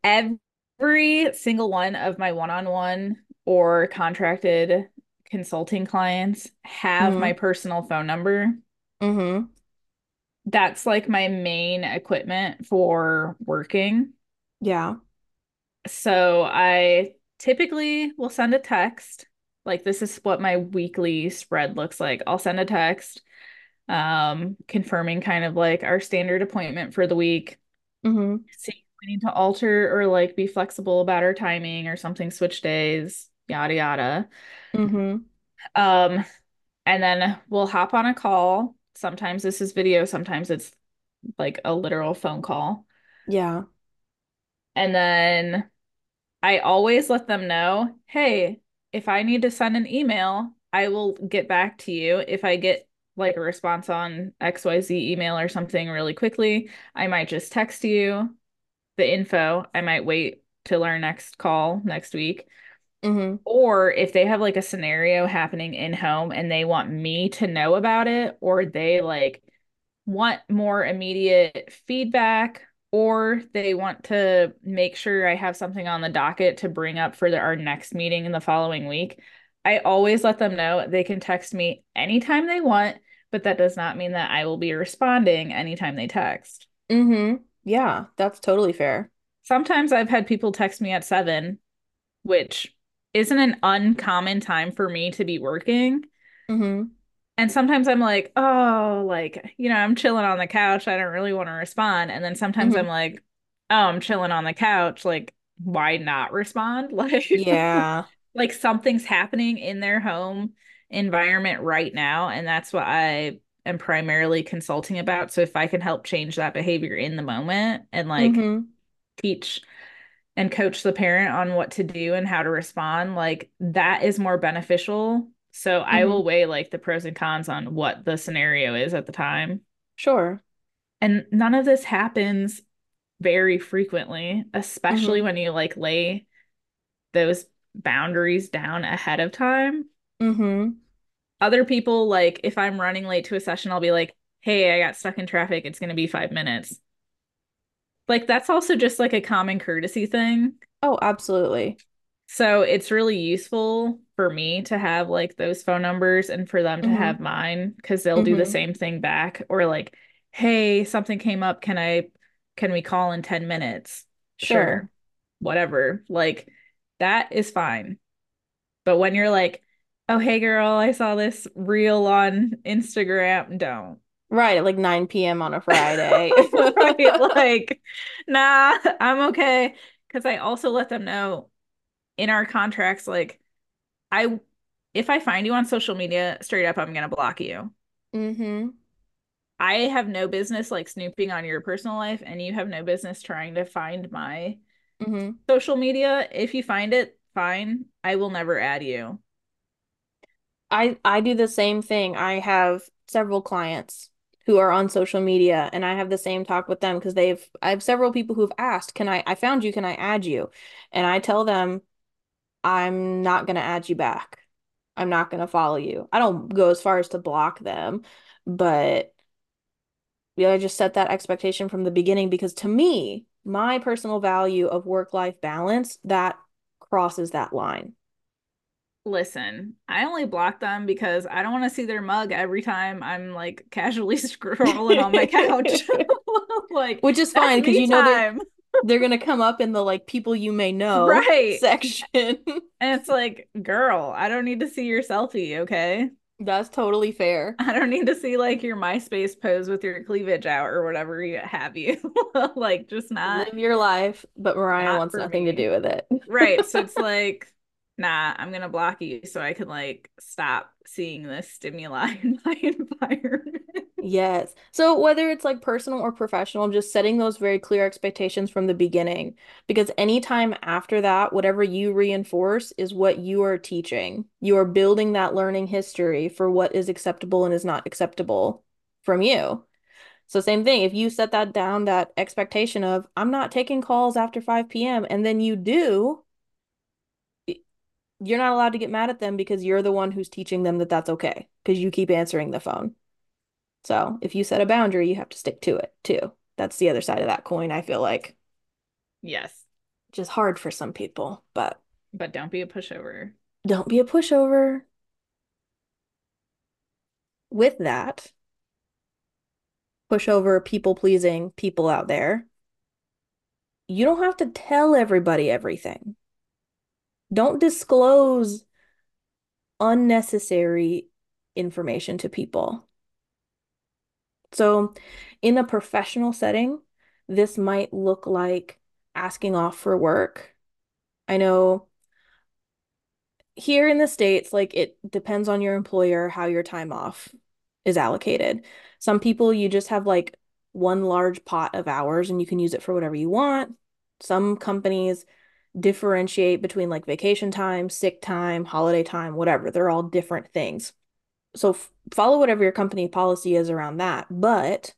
Every single one of my one-on-one or contracted consulting clients have my hmm personal phone number. hmm That's like my main equipment for working. Yeah. So I typically will send a text. Like this is what my weekly spread looks like. I'll send a text um confirming kind of like our standard appointment for the week. hmm See if we need to alter or like be flexible about our timing or something, switch days, yada yada. hmm Um and then we'll hop on a call. Sometimes this is video, sometimes it's like a literal phone call. Yeah. And then I always let them know, hey, if I need to send an email, I will get back to you. If I get like a response on XYZ email or something really quickly, I might just text you the info. I might wait till our next call next week. hmm Or if they have like a scenario happening in home and they want me to know about it, or they like want more immediate feedback or they want to make sure I have something on the docket to bring up for the, our next meeting in the following week, I always let them know they can text me anytime they want, but that does not mean that I will be responding anytime they text. hmm Yeah, that's totally fair. Sometimes I've had people text me at seven, which isn't an uncommon time for me to be working. hmm And sometimes I'm like, oh, like, you know, I'm chilling on the couch. I don't really want to respond. And then sometimes I'm hmm like, oh, I'm chilling on the couch. Like, why not respond? <laughs> Like, Yeah. like something's happening in their home environment right now. And that's what I am primarily consulting about. So if I can help change that behavior in the moment and like hmm teach and coach the parent on what to do and how to respond, like that is more beneficial. So I hmm will weigh like the pros and cons on what the scenario is at the time. Sure. And none of this happens very frequently, especially hmm when you like lay those boundaries down ahead of time. Mm-hmm. Other people, like if I'm running late to a session, I'll be like, hey, I got stuck in traffic. It's going to be five minutes. Like that's also just like a common courtesy thing. Oh, absolutely. So it's really useful for me to have like those phone numbers and for them to Mm-hmm. have mine because they'll do the Mm-hmm. same thing back or like, hey, something came up. Can I, can we call in 10 minutes? Sure. Sure. Whatever. Like that is fine. But when you're like, oh, hey girl, I saw this reel on Instagram, don't. Right, at like 9 p.m. on a Friday. <laughs> Right? <laughs> Like, nah, I'm okay. Because I also let them know in our contracts, like, I if I find you on social media, straight up, I'm gonna block you. Mm-hmm. I have no business like snooping on your personal life, and you have no business trying to find my Mm-hmm. social media. If you find it, fine. I will never add you. I I do the same thing. I have several clients who are on social media and I have the same talk with them because they've I have several people who've asked, "Can I I found you, can I add you?" And I tell them I'm not going to add you back. I'm not going to follow you. I don't go as far as to block them, but yeah, I just set that expectation from the beginning because to me, my personal value of work-life balance, that crosses that line. Listen, I only block them because I don't want to see their mug every time I'm like casually <laughs> scrolling on my couch. <laughs> <laughs> Like, Which is fine because you know they're. They're gonna come up in the like people you may know Right. section. <laughs> And it's like, girl, I don't need to see your selfie, okay? That's totally fair. <laughs> I don't need to see like your MySpace pose with your cleavage out or whatever you have you. <laughs> Like, just not Live your life, but Mariah wants nothing to do with it. Right. So it's like, nah, I'm gonna block you so I can like stop seeing this stimuli in my environment. Yes. So whether it's like personal or professional, just setting those very clear expectations from the beginning because anytime after that, whatever you reinforce is what you are teaching. You are building that learning history for what is acceptable and is not acceptable from you. So same thing, if you set that down, that expectation of I'm not taking calls after 5 p.m. and then you do, you're not allowed to get mad at them because you're the one who's teaching them that that's okay because you keep answering the phone. So if you set a boundary, you have to stick to it too. That's the other side of that coin, I feel like. Yes, Just hard for some people, but but don't be a pushover. don't be a pushover. With that, pushover, people pleasing people out there, you don't have to tell everybody everything. Don't disclose unnecessary information to people. So, in a professional setting, this might look like asking off for work. I know here in the States, like it depends on your employer how your time off is allocated. Some people you just have like one large pot of hours and you can use it for whatever you want. Some companies differentiate between like vacation time, sick time, holiday time, whatever. They're all different things. So f follow whatever your company policy is around that. But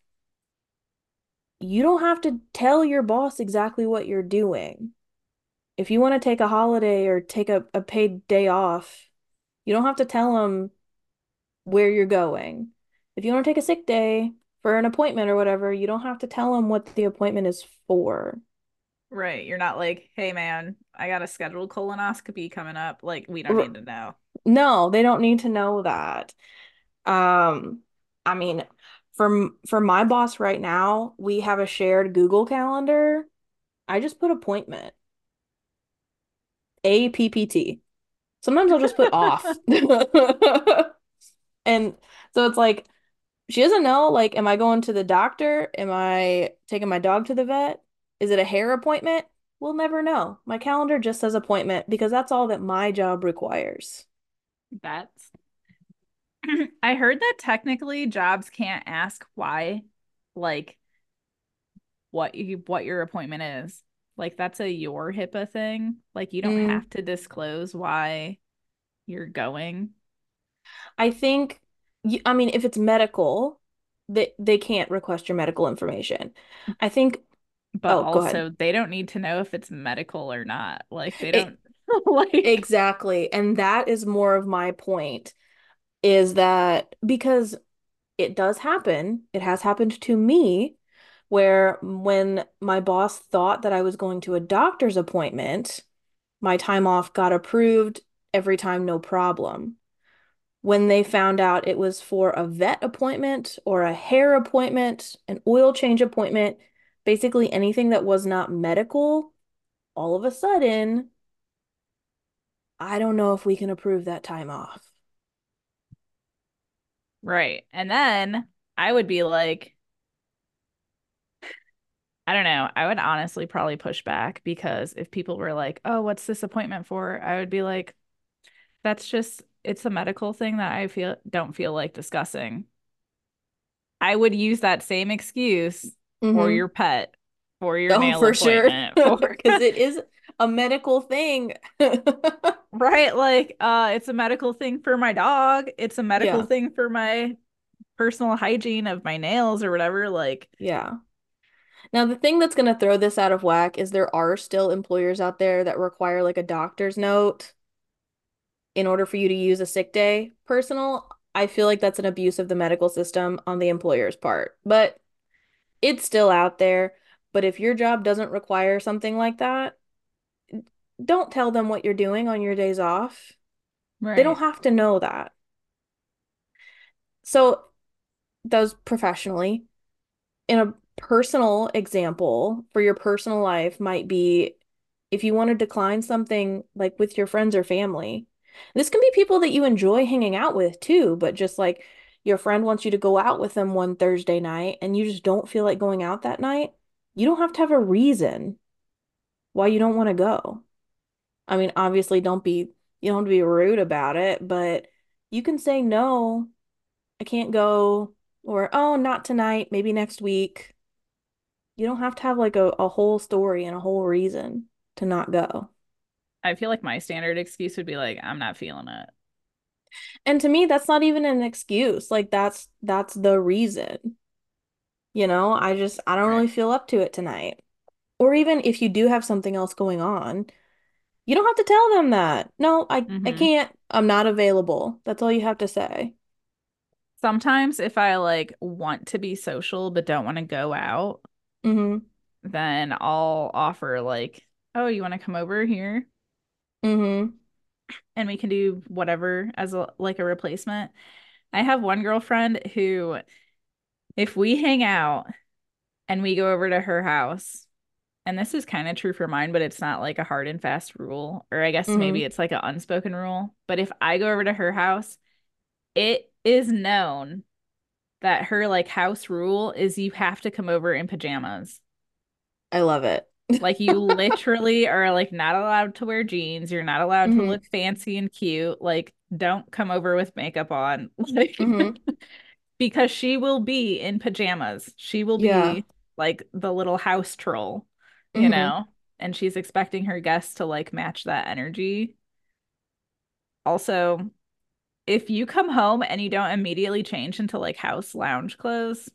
you don't have to tell your boss exactly what you're doing. If you want to take a holiday or take a, a paid day off, you don't have to tell them where you're going. If you want to take a sick day for an appointment or whatever, you don't have to tell them what the appointment is for. Right. You're not like, hey man, I got a scheduled colonoscopy coming up. Like, we don't need to know. no, they don't need to know that. Um, I mean, for for my boss right now, we have a shared Google Calendar. I just put appointment, APPT. Sometimes I'll just put off. <laughs> <laughs> And so it's like she doesn't know, like, am I going to the doctor? Am I taking my dog to the vet? Is it a hair appointment? We'll never know. My calendar just says appointment because that's all that my job requires. That's <clears throat> I heard that technically jobs can't ask why, like what you what your appointment is. Like that's a your HIPAA thing. Like you don't Mm, have to disclose why you're going, I think, I mean, if it's medical, they they can't request your medical information. I think, but oh, also they don't need to know if it's medical or not. Like they don't <laughs> Like, Exactly. And that is more of my point is that because it does happen, it has happened to me where when my boss thought that I was going to a doctor's appointment, my time off got approved every time, no problem. When they found out it was for a vet appointment or a hair appointment, an oil change appointment, basically anything that was not medical, all of a sudden, I don't know if we can approve that time off. right. And then I would be like, I don't know. I would honestly probably push back because if people were like, "Oh, what's this appointment for?" I would be like, "That's just it's a medical thing that I feel don't feel like discussing." I would use that same excuse for Mm-hmm. your pet, for your Oh, nail for sure. appointment, <laughs> for Because it is a medical thing. <laughs> right, like uh it's a medical thing for my dog, it's a medical Yeah, thing for my personal hygiene of my nails or whatever, like yeah. Now, the thing that's going to throw this out of whack is there are still employers out there that require like a doctor's note in order for you to use a sick day personal. I feel like that's an abuse of the medical system on the employer's part, but it's still out there. But if your job doesn't require something like that, don't tell them what you're doing on your days off. They don't have to know that. So, those professionally. in a personal example for your personal life might be if you want to decline something like with your friends or family. This can be people that you enjoy hanging out with too, but just like your friend wants you to go out with them one Thursday night and you just don't feel like going out that night. You don't have to have a reason why you don't want to go. I mean, obviously don't be you don't have to be rude about it, but you can say no, I can't go or oh, not tonight, maybe next week. You don't have to have like a, a whole story and a whole reason to not go. I feel like my standard excuse would be like, I'm not feeling it. And to me, that's not even an excuse. Like that's that's the reason. You know, I just I don't Right. really feel up to it tonight. Or even if you do have something else going on, you don't have to tell them that. No, I I hmm can't. I'm not available. That's all you have to say. Sometimes if I like want to be social but don't want to go out, Mm-hmm. then I'll offer like, oh, you want to come over here Mm-hmm. And we can do whatever as a like a replacement. I have one girlfriend who, if we hang out and we go over to her house, and this is kind of true for mine, but it's not like a hard and fast rule, or I guess maybe Mm-hmm. it's like an unspoken rule. But if I go over to her house, it is known that her like house rule is you have to come over in pajamas. I love it. Like you <laughs> literally are like not allowed to wear jeans. You're not allowed to Mm-hmm. look fancy and cute. Like don't come over with makeup on. <laughs> Like Mm-hmm. because she will be in pajamas. She will Yeah. be like the little house troll, you Mm-hmm. know? And she's expecting her guests to like match that energy. Also, if you come home and you don't immediately change into like house lounge clothes,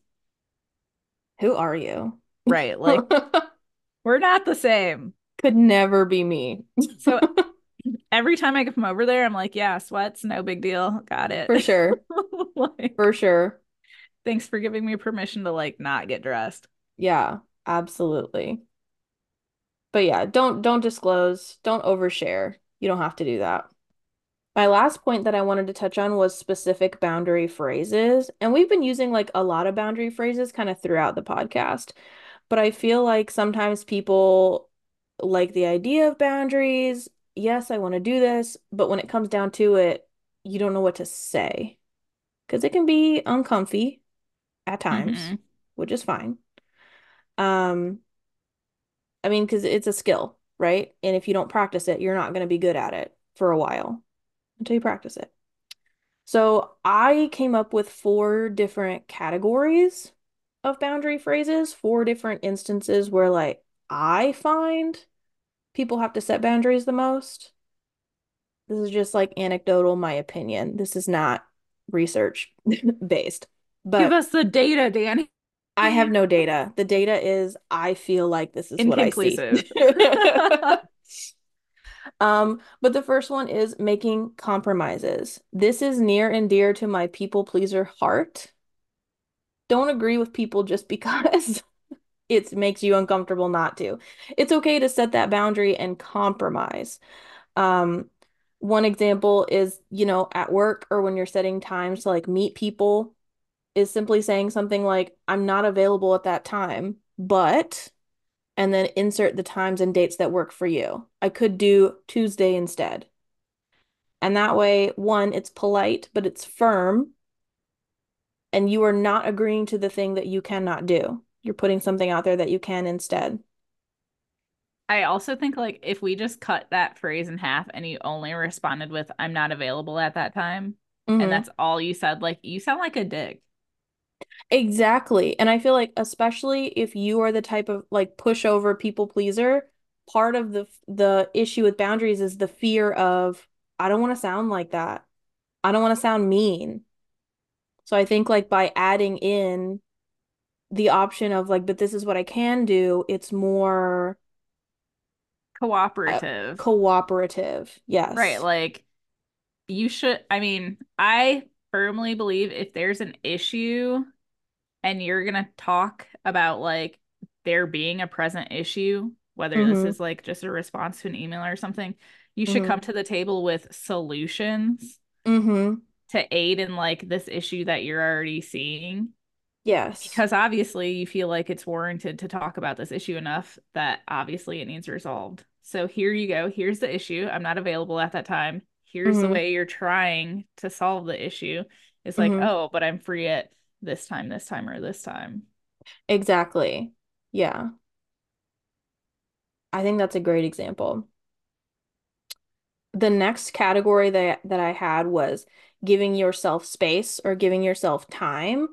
Who are you? right, like <laughs> we're not the same. Could never be me. So <laughs> every time I come over there, I'm like, yeah, sweats, no big deal. Got it. For sure. <laughs> Like, For sure. thanks for giving me permission to like not get dressed. Yeah, absolutely. But yeah, don't don't disclose, don't overshare. You don't have to do that. My last point that I wanted to touch on was specific boundary phrases. And we've been using like a lot of boundary phrases kind of throughout the podcast. But I feel like sometimes people like the idea of boundaries. Yes, I want to do this, but when it comes down to it, you don't know what to say because it can be uncomfy at times, hmm which is fine. Um, I mean, because it's a skill, right? And if you don't practice it, you're not going to be good at it for a while until you practice it. So I came up with four different categories of boundary phrases, four different instances where like I find people have to set boundaries the most. This is just like anecdotal, my opinion. This is not research <laughs> based, But Give us the data, Dani. I have no data. The data is I feel like this is what I see. <laughs> Um, but the first one is making compromises. This is near and dear to my people pleaser heart. Don't agree with people just <laughs> because it makes you uncomfortable not to. It's okay to set that boundary and compromise. Um, one example is, you know, at work or when you're setting times to like meet people, is simply saying something like, I'm not available at that time, but, and then insert the times and dates that work for you. I could do Tuesday instead. And that way, one, it's polite, but it's firm. And you are not agreeing to the thing that you cannot do. You're putting something out there that you can instead. I also think like if we just cut that phrase in half and you only responded with I'm not available at that time Mhm. and that's all you said, like you sound like a dick. Exactly. And I feel like especially if you are the type of like pushover people pleaser, part of the the issue with boundaries is the fear of I don't want to sound like that. I don't want to sound mean. So I think like by adding in the option of like, but this is what I can do, it's more uh, Cooperative. cooperative. Yes. Right, like you should I mean, I firmly believe if there's an issue and you're gonna talk about like there being a present issue, whether this hmm is like just a response to an email or something, you should hmm come to the table with solutions hmm to aid in like this issue that you're already seeing. Yes. Because obviously you feel like it's warranted to talk about this issue enough that obviously it needs resolved. So here you go. Here's the issue. I'm not available at that time. Here's the hmm way you're trying to solve the issue. It's like, hmm oh, but I'm free at this time, this time, or this time. Exactly. Yeah. I think that's a great example. the next category that that I had was giving yourself space or giving yourself time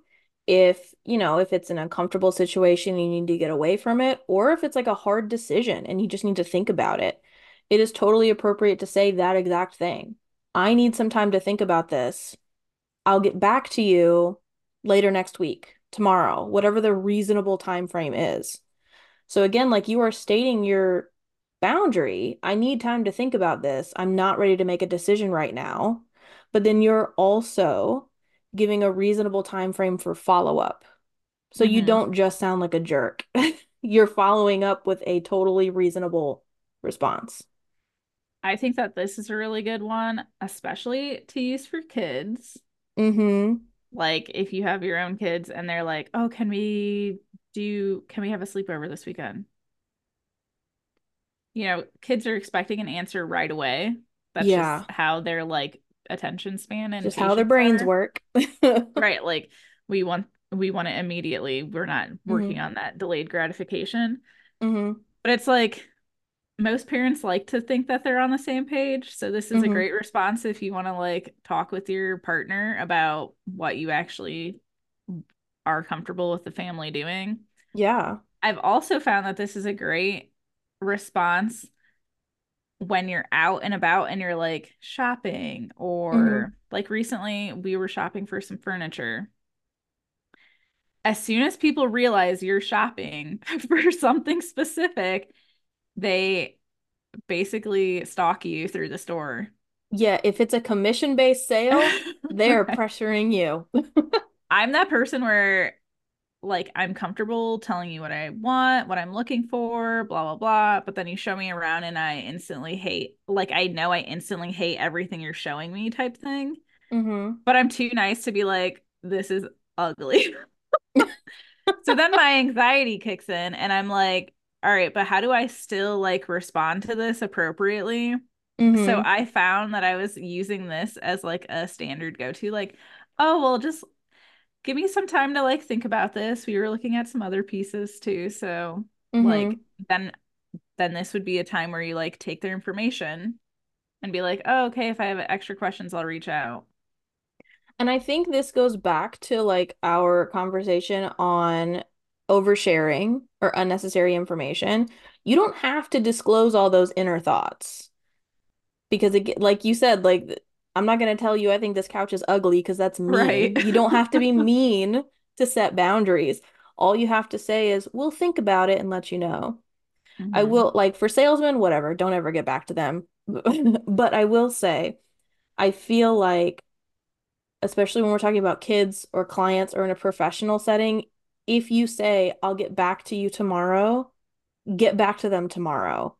if, you know, if it's an uncomfortable situation, you need to get away from it, or if it's like a hard decision and you just need to think about it. It is totally appropriate to say that exact thing. I need some time to think about this. I'll get back to you later next week, tomorrow, whatever the reasonable time frame is. So again, like you are stating your boundary. I need time to think about this. I'm not ready to make a decision right now. But then you're also giving a reasonable time frame for follow-up. So you hmm don't just sound like a jerk. <laughs> You're following up with a totally reasonable response. I think that this is a really good one, especially to use for kids. Mm-hmm. Like if you have your own kids and they're like, "Oh, can we do can we have a sleepover this weekend?" You know, kids are expecting an answer right away. That's just Yeah, how their like attention span and just how their brains are. work. <laughs> Right, like we want we want it immediately. We're not Mm-hmm. working on that delayed gratification. Mm-hmm. But it's like most parents like to think that they're on the same page. So this is a Mm-hmm. great response if you want to like talk with your partner about what you actually are comfortable with the family doing. Yeah. I've also found that this is a great response when you're out and about and you're like shopping Mm-hmm. or like recently we were shopping for some furniture. As soon as people realize you're shopping <laughs> for something specific, they basically stalk you through the store. Yeah, if it's a commission-based sale, <laughs> they're pressuring you. <laughs> I'm that person where like I'm comfortable telling you what I want, what I'm looking for, blah blah blah, but then you show me around and I instantly hate like I know I instantly hate everything you're showing me type thing, Mm-hmm. but I'm too nice to be like this is ugly. <laughs> So then my <laughs> anxiety kicks in and I'm like, all right, but how do I still like respond to this appropriately? So Mm-hmm. I found that I was using this as like a standard go-to, like, oh, well, just give me some time to like think about this. We were looking at some other pieces too. So like Mm-hmm. then then this would be a time where you like take their information and be like, oh, okay, if I have extra questions, I'll reach out. And I think this goes back to like our conversation on oversharing or unnecessary information. You don't have to disclose all those inner thoughts because it, like you said, like I'm not going to tell you I think this couch is ugly because that's Right. mean. You don't have to be <laughs> mean to set boundaries. All you have to say is, we'll think about it and let you know. I hmm will, like for salesmen, whatever, don't ever get back to them. <laughs> But I will say, I feel like, especially when we're talking about kids or clients or in a professional setting, if you say, I'll get back to you tomorrow, get back to them tomorrow.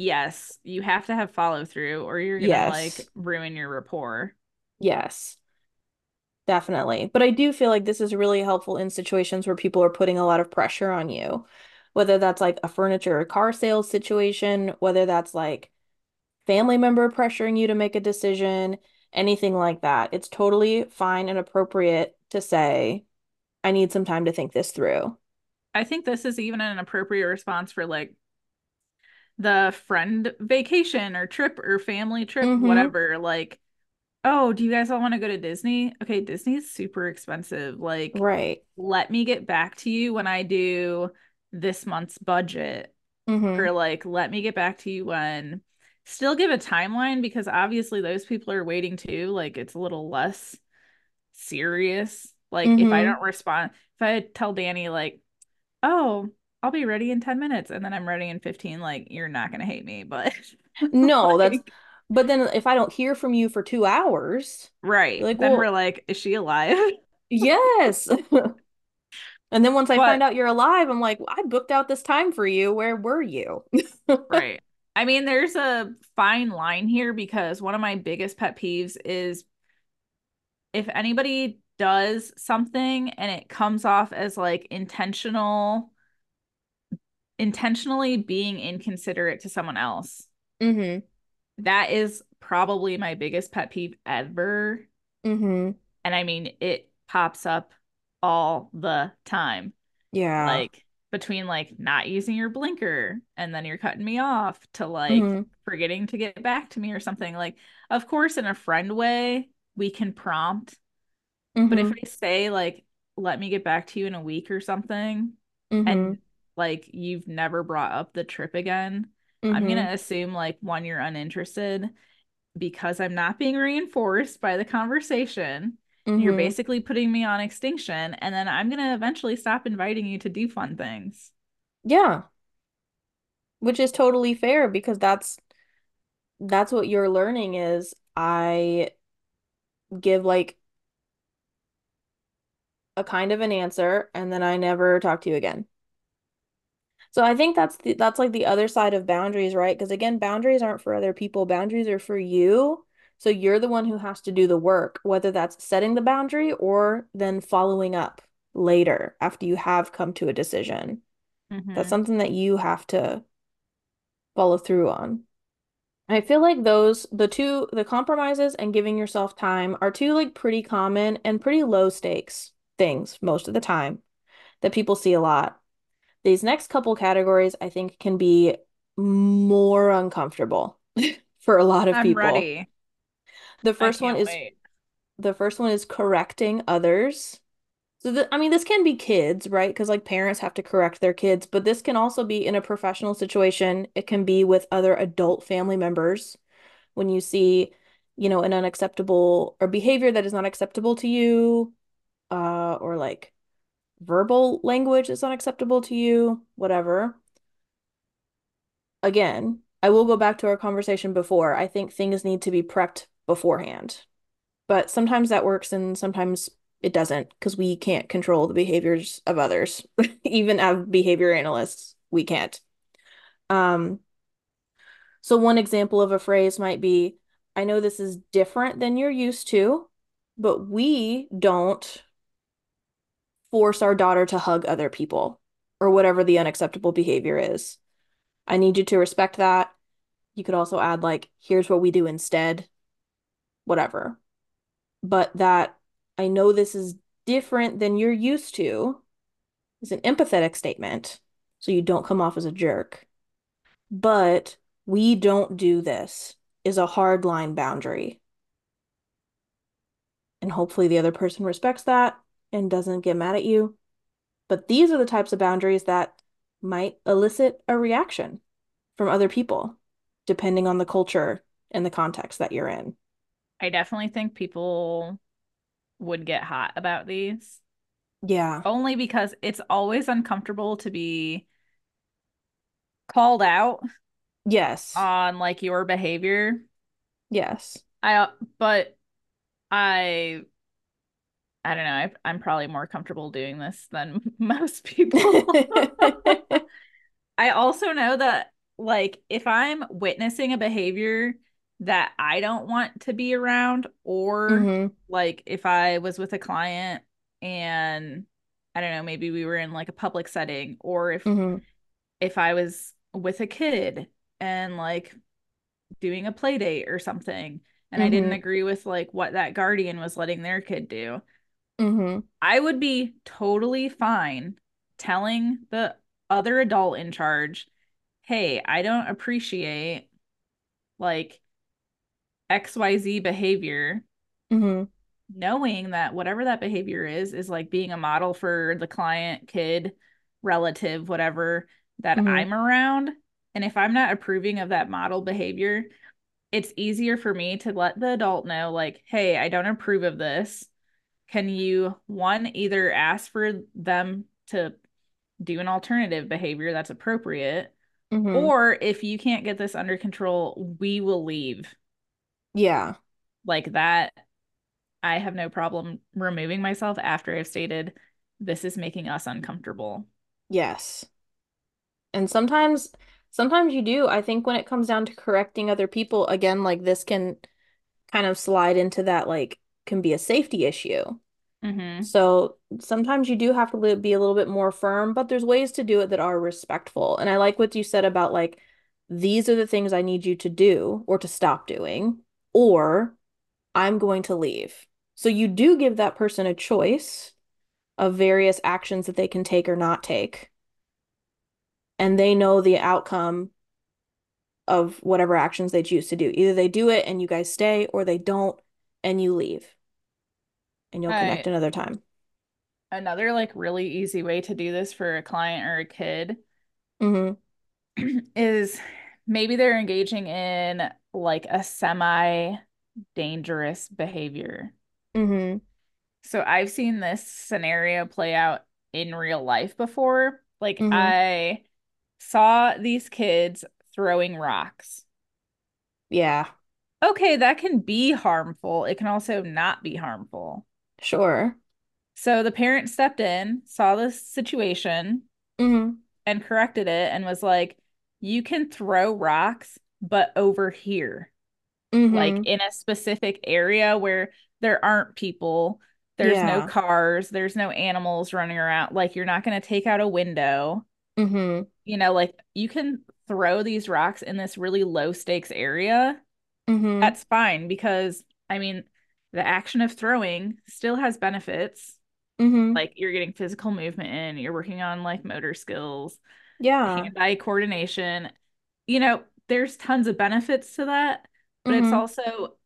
Yes, you have to have follow through or you're gonna like ruin your rapport. Yes. Definitely. But I do feel like this is really helpful in situations where people are putting a lot of pressure on you, whether that's like a furniture or car sales situation, whether that's like family member pressuring you to make a decision, anything like that. It's totally fine and appropriate to say, I need some time to think this through. I think this is even an appropriate response for like the friend vacation or trip or family trip, Mm-hmm. whatever. Like, oh, do you guys all want to go to Disney? Okay, Disney's super expensive. Like, Right. let me get back to you when I do this month's budget. Mm-hmm. Or like, let me get back to you when still give a timeline because obviously those people are waiting too. Like, it's a little less serious. Like, if I Mm-hmm. don't respond, if I tell Dani, like, oh, I'll be ready in 10 minutes and then I'm ready in 15, like, you're not gonna hate me, but <laughs> No, that's, but then if I don't hear from you for two hours, right. like, Then we're like, is she alive? yes. <laughs> And then once I find out you're alive, I'm like, I booked out this time for you. Where were you? <laughs> right. I mean, there's a fine line here because one of my biggest pet peeves is if anybody does something and it comes off as like intentional, intentionally being inconsiderate to someone else, Mm-hmm. that is probably my biggest pet peeve ever. Mm-hmm. And I mean, it pops up all the time. Yeah. Like between like not using your blinker and then you're cutting me off to like Mm-hmm. forgetting to get back to me or something. Like, of course, in a friend way, we can prompt. But if Mm-hmm. I say like, let me get back to you in a week or something, Mm-hmm. and like you've never brought up the trip again, I'm Mm-hmm. gonna assume like one, you're uninterested because I'm not being reinforced by the conversation. You're Mm-hmm. basically putting me on extinction, and then I'm gonna eventually stop inviting you to do fun things. Yeah. Which is totally fair because that's that's what you're learning is I give like a kind of an answer and then I never talk to you again. So I think that's the, that's like the other side of boundaries, right? Because again, boundaries aren't for other people. Boundaries are for you. So you're the one who has to do the work, whether that's setting the boundary or then following up later after you have come to a decision. That's hmm something that you have to follow through on. I feel like those, the two, the compromises and giving yourself time are two like pretty common and pretty low stakes things most of the time that people see a lot. These next couple categories, I think, can be more uncomfortable <laughs> for a lot of I'm people. ready. The first one is wait. the first one is correcting others. So the, I mean, this can be kids, right? Because like parents have to correct their kids, but this can also be in a professional situation. It can be with other adult family members when you see, you know, an unacceptable or behavior that is not acceptable to you, uh, or like verbal language is unacceptable to you, whatever. again, I will go back to our conversation before. I think things need to be prepped beforehand. But sometimes that works and sometimes it doesn't because we can't control the behaviors of others. <laughs> Even as behavior analysts, we can't. Um, so one example of a phrase might be, I know this is different than you're used to, but we don't force our daughter to hug other people or whatever the unacceptable behavior is. I need you to respect that. You could also add like, here's what we do instead, whatever. But that I know this is different than you're used to is an empathetic statement. So you don't come off as a jerk. But we don't do this is a hard line boundary. And hopefully the other person respects that and doesn't get mad at you. But these are the types of boundaries that might elicit a reaction from other people, depending on the culture and the context that you're in. I definitely think people would get hot about these Yeah. only because it's always uncomfortable to be called out Yes. on like your behavior. Yes. I but I I don't know. I, I'm probably more comfortable doing this than <laughs> most people. <laughs> I also know that like if I'm witnessing a behavior that I don't want to be around, or hmm like if I was with a client and I don't know, maybe we were in like a public setting, or if hmm if I was with a kid and like doing a play date or something, and I didn't hmm agree with like what that guardian was letting their kid do, hmm I would be totally fine telling the other adult in charge, hey, I don't appreciate like XYZ behavior, hmm knowing that whatever that behavior is, is like being a model for the client, kid, relative, whatever that hmm I'm around. And if I'm not approving of that model behavior, it's easier for me to let the adult know, like, hey, I don't approve of this. Can you, one, either ask for them to do an alternative behavior that's appropriate, hmm or if you can't get this under control, we will leave. Yeah. Like that, I have no problem removing myself after I've stated this is making us uncomfortable. Yes. And sometimes sometimes you do. I think when it comes down to correcting other people, again, like this can kind of slide into that like can be a safety issue. Mm-hmm. So sometimes you do have to be a little bit more firm, but there's ways to do it that are respectful. And I like what you said about like these are the things I need you to do or to stop doing, or I'm going to leave. So you do give that person a choice of various actions that they can take or not take, and they know the outcome of whatever actions they choose to do. Either they do it and you guys stay, or they don't and you leave and you'll All connect right. another time. Another like really easy way to do this for a client or a kid Mm-hmm. <clears throat> is maybe they're engaging in like a semi dangerous behavior. Mm-hmm. So I've seen this scenario play out in real life before. Like Mm-hmm. I saw these kids throwing rocks. Yeah, Okay, that can be harmful. It can also not be harmful. Sure. So the parent stepped in, saw the situation, Mm-hmm. and corrected it and was like, you can throw rocks, but over here. like Mm-hmm. in a specific area where there aren't people, there's no cars, there's no animals running around. Like you're not going to take out a window. Mm-hmm. You know, like you can throw these rocks in this really low stakes area. Mm-hmm. That's fine because I mean, the action of throwing still has benefits. Mm-hmm. Like you're getting physical movement in, you're working on like motor skills, Yeah. hand-eye coordination. You know, there's tons of benefits to that, but it's Mm-hmm. also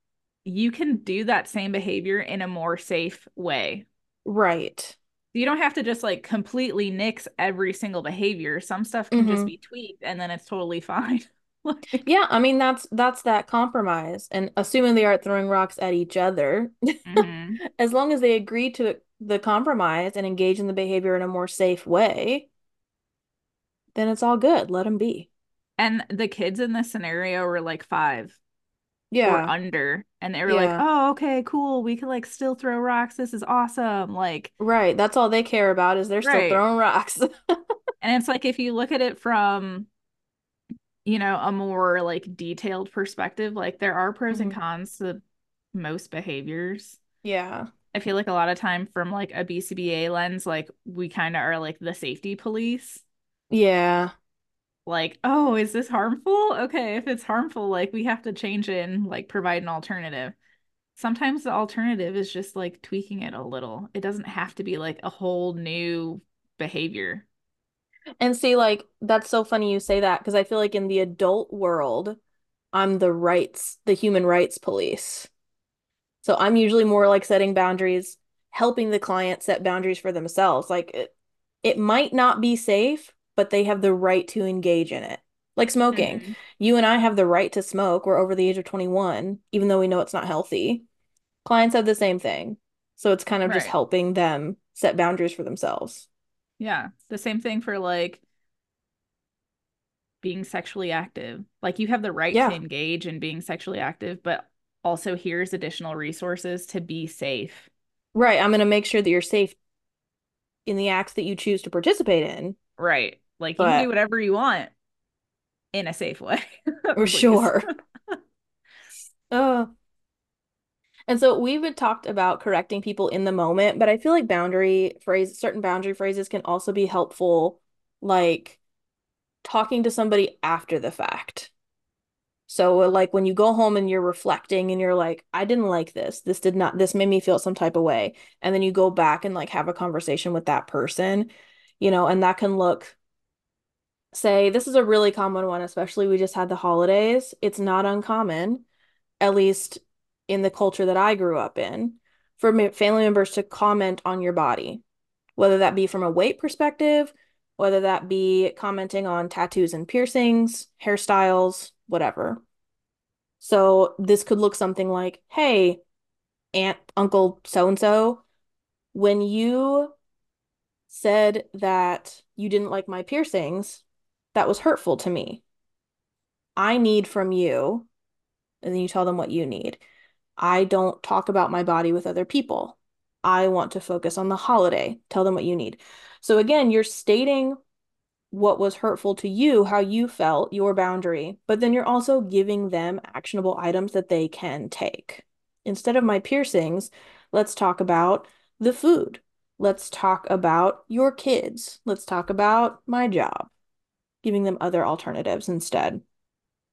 you can do that same behavior in a more safe way. Right. You don't have to just like completely nix every single behavior. Some stuff can just Mm-hmm. be tweaked and then it's totally <laughs> fine. <laughs> Yeah, I mean that's that's that compromise. And assuming they aren't throwing rocks at each other, mhm. <laughs> as long as they agree to the compromise and engage in the behavior in a more safe way, then it's all good. Let them be. And the kids in this scenario were like five or Yeah. under, and they were like, "Oh, okay, cool. We can like still throw rocks. This is awesome." Like, Right. That's all they care about is they're still throwing rocks. <laughs> And it's like if you look at it from, you know, a more like detailed perspective, like there are pros and hmm cons to most behaviors. Yeah. I feel like a lot of time from like a BCBA lens, like we kind of are like the safety police. Yeah. Like, oh, is this harmful? Okay, if it's harmful, like we have to change it and like provide an alternative. Sometimes the alternative is just like tweaking it a little. It doesn't have to be like a whole new behavior. And see, like, that's so funny you say that because I feel like in the adult world, I'm the rights, the human rights police. So I'm usually more like setting boundaries, helping the client set boundaries for themselves. Like it, it might not be safe, but they have the right to engage in it. Like smoking. Mhm. You and I have the right to smoke. We're over the age of 21, even though we know it's not healthy. Clients have the same thing. So it's kind of just helping them set boundaries for themselves. Yeah. The same thing for like being sexually active. Like you have the right Yeah. to engage in being sexually active, but also here's additional resources to be safe. Right. I'm going to make sure that you're safe in the acts that you choose to participate in. Right. Like you can do whatever you want in a safe way. <laughs> for sure. Uh, <laughs> and so we've talked about correcting people in the moment, but I feel like boundary phrase, certain boundary phrases can also be helpful, like talking to somebody after the fact. So uh, like when you go home and you're reflecting and you're like, I didn't like this. This did not, this made me feel some type of way. And then you go back and like have a conversation with that person, you know, and that can look, say, this is a really common one, especially we just had the holidays. It's not uncommon, at least in the culture that I grew up in, for family members to comment on your body, whether that be from a weight perspective, whether that be commenting on tattoos and piercings, hairstyles, whatever. So this could look something like, hey, Aunt, Uncle so and so, when you said that you didn't like my piercings, that was hurtful to me. I need from you, and then you tell them what you need. I don't talk about my body with other people. I want to focus on the holiday. Tell them what you need. So again, you're stating what was hurtful to you, how you felt, your boundary, but then you're also giving them actionable items that they can take. Instead of my piercings, let's talk about the food. Let's talk about your kids. Let's talk about my job. Giving them other alternatives instead.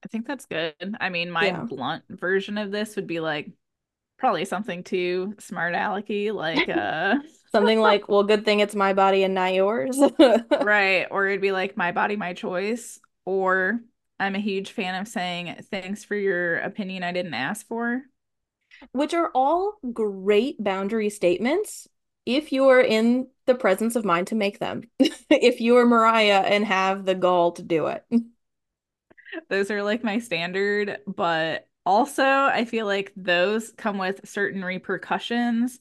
I think that's good. I mean, my Yeah. blunt version of this would be like probably something too smart alecky, like uh <laughs> Something like, well, good thing it's my body and not yours. <laughs> right, or it'd be like my body, my choice, or I'm a huge fan of saying thanks for your opinion I didn't ask for. Which are all great boundary statements if you are in the presence of mind to make them. <laughs> If you are Mariah and have the gall to do it. Those are like my standard, but also I feel like those come with certain repercussions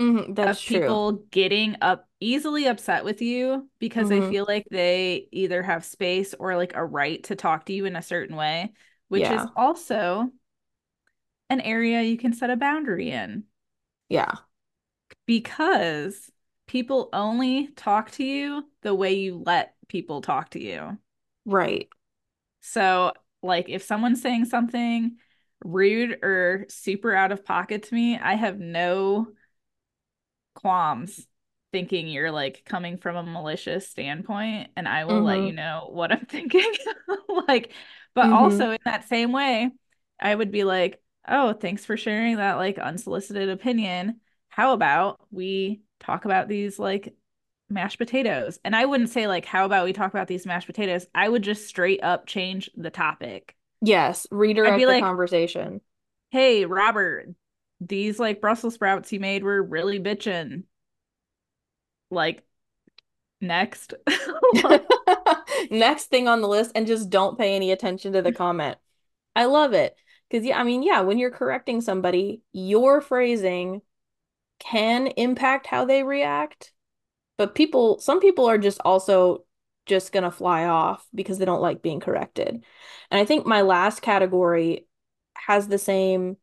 Mhm, that's of true. people getting up easily upset with you because they Mhm. feel like they either have space or like a right to talk to you in a certain way, which is also an area you can set a boundary in Yeah. because people only talk to you the way you let people talk to you. Right. So, like, if someone's saying something rude or super out of pocket to me, I have no qualms thinking you're like coming from a malicious standpoint, and I will let you Mm-hmm. know what I'm <laughs> thinking. Like, but Mm-hmm. also in that same way, I would be like, oh, thanks for sharing that like unsolicited opinion. How about we talk about these like mashed potatoes? And I wouldn't say like, how about we talk about these mashed potatoes? I would just straight up change the topic. Yes. I'd Redirect be the like, conversation. hey, Robert, these like Brussels sprouts you made were really bitchin'. Like, next. <laughs> <laughs> Next thing on the list, and just don't pay any attention to the comment. I love it. Because, yeah, I mean, yeah, when you're correcting somebody, your phrasing can impact how they react. But people, some people are just also just gonna fly off because they don't like being corrected. And I think my last category has the same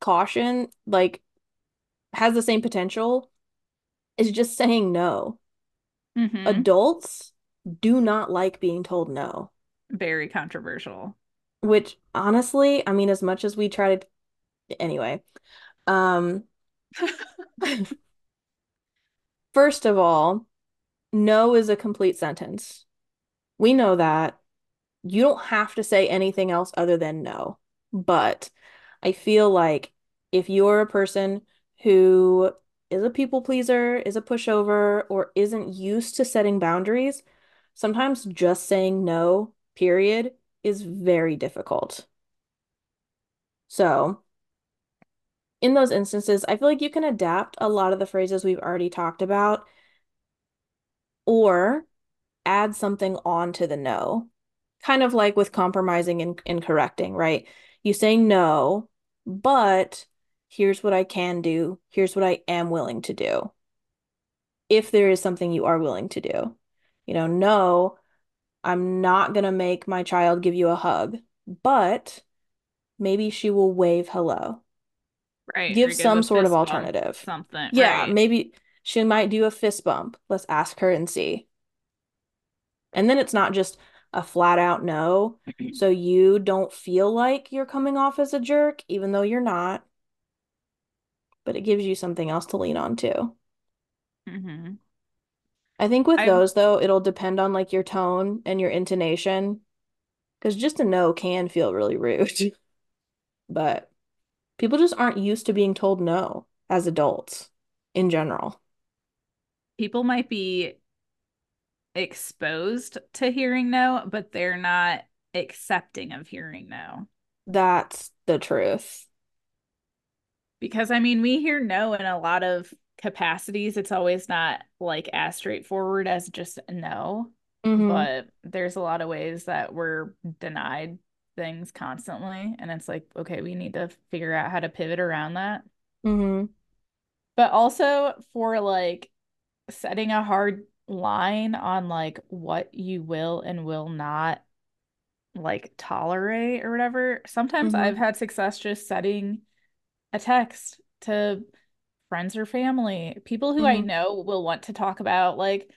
caution, like has the same potential, is just saying no. hmm Adults do not like being told no, Very controversial. which honestly, I mean, as much as we try to, anyway, um, <laughs> first of all, no is a complete sentence. We know that. You don't have to say anything else other than no. But I feel like if you're a person who is a people pleaser, is a pushover, or isn't used to setting boundaries, sometimes just saying no, period, is very difficult. So, in those instances, I feel like you can adapt a lot of the phrases we've already talked about or add something on to the no. Kind of like with compromising and, and correcting, right? You say no, but here's what I can do. Here's what I am willing to do. If there is something you are willing to do. You know, no, I'm not gonna make my child give you a hug, but maybe she will wave hello. Right. Give Or give some sort of alternative. something. Yeah, Right. maybe she might do a fist bump. Let's ask her and see. And then it's not just a flat out no. <clears throat> So you don't feel like you're coming off as a jerk, even though you're not. But it gives you something else to lean on too. hmm I think with I those though, it'll depend on like your tone and your intonation. Because just a no can feel really rude. <laughs> But people just aren't used to being told no as adults in general. people might be exposed to hearing no, but they're not accepting of hearing no. That's the truth. Because I mean, we hear no in a lot of capacities. It's always not like as straightforward as just no, Mm-hmm. but there's a lot of ways that we're denied things constantly. And it's like, okay, we need to figure out how to pivot around that. Mm-hmm. But also for like setting a hard line on like what you will and will not like tolerate or whatever. Sometimes Mm-hmm. I've had success just setting a text to friends or family, people who I Mm-hmm. know will want to talk about like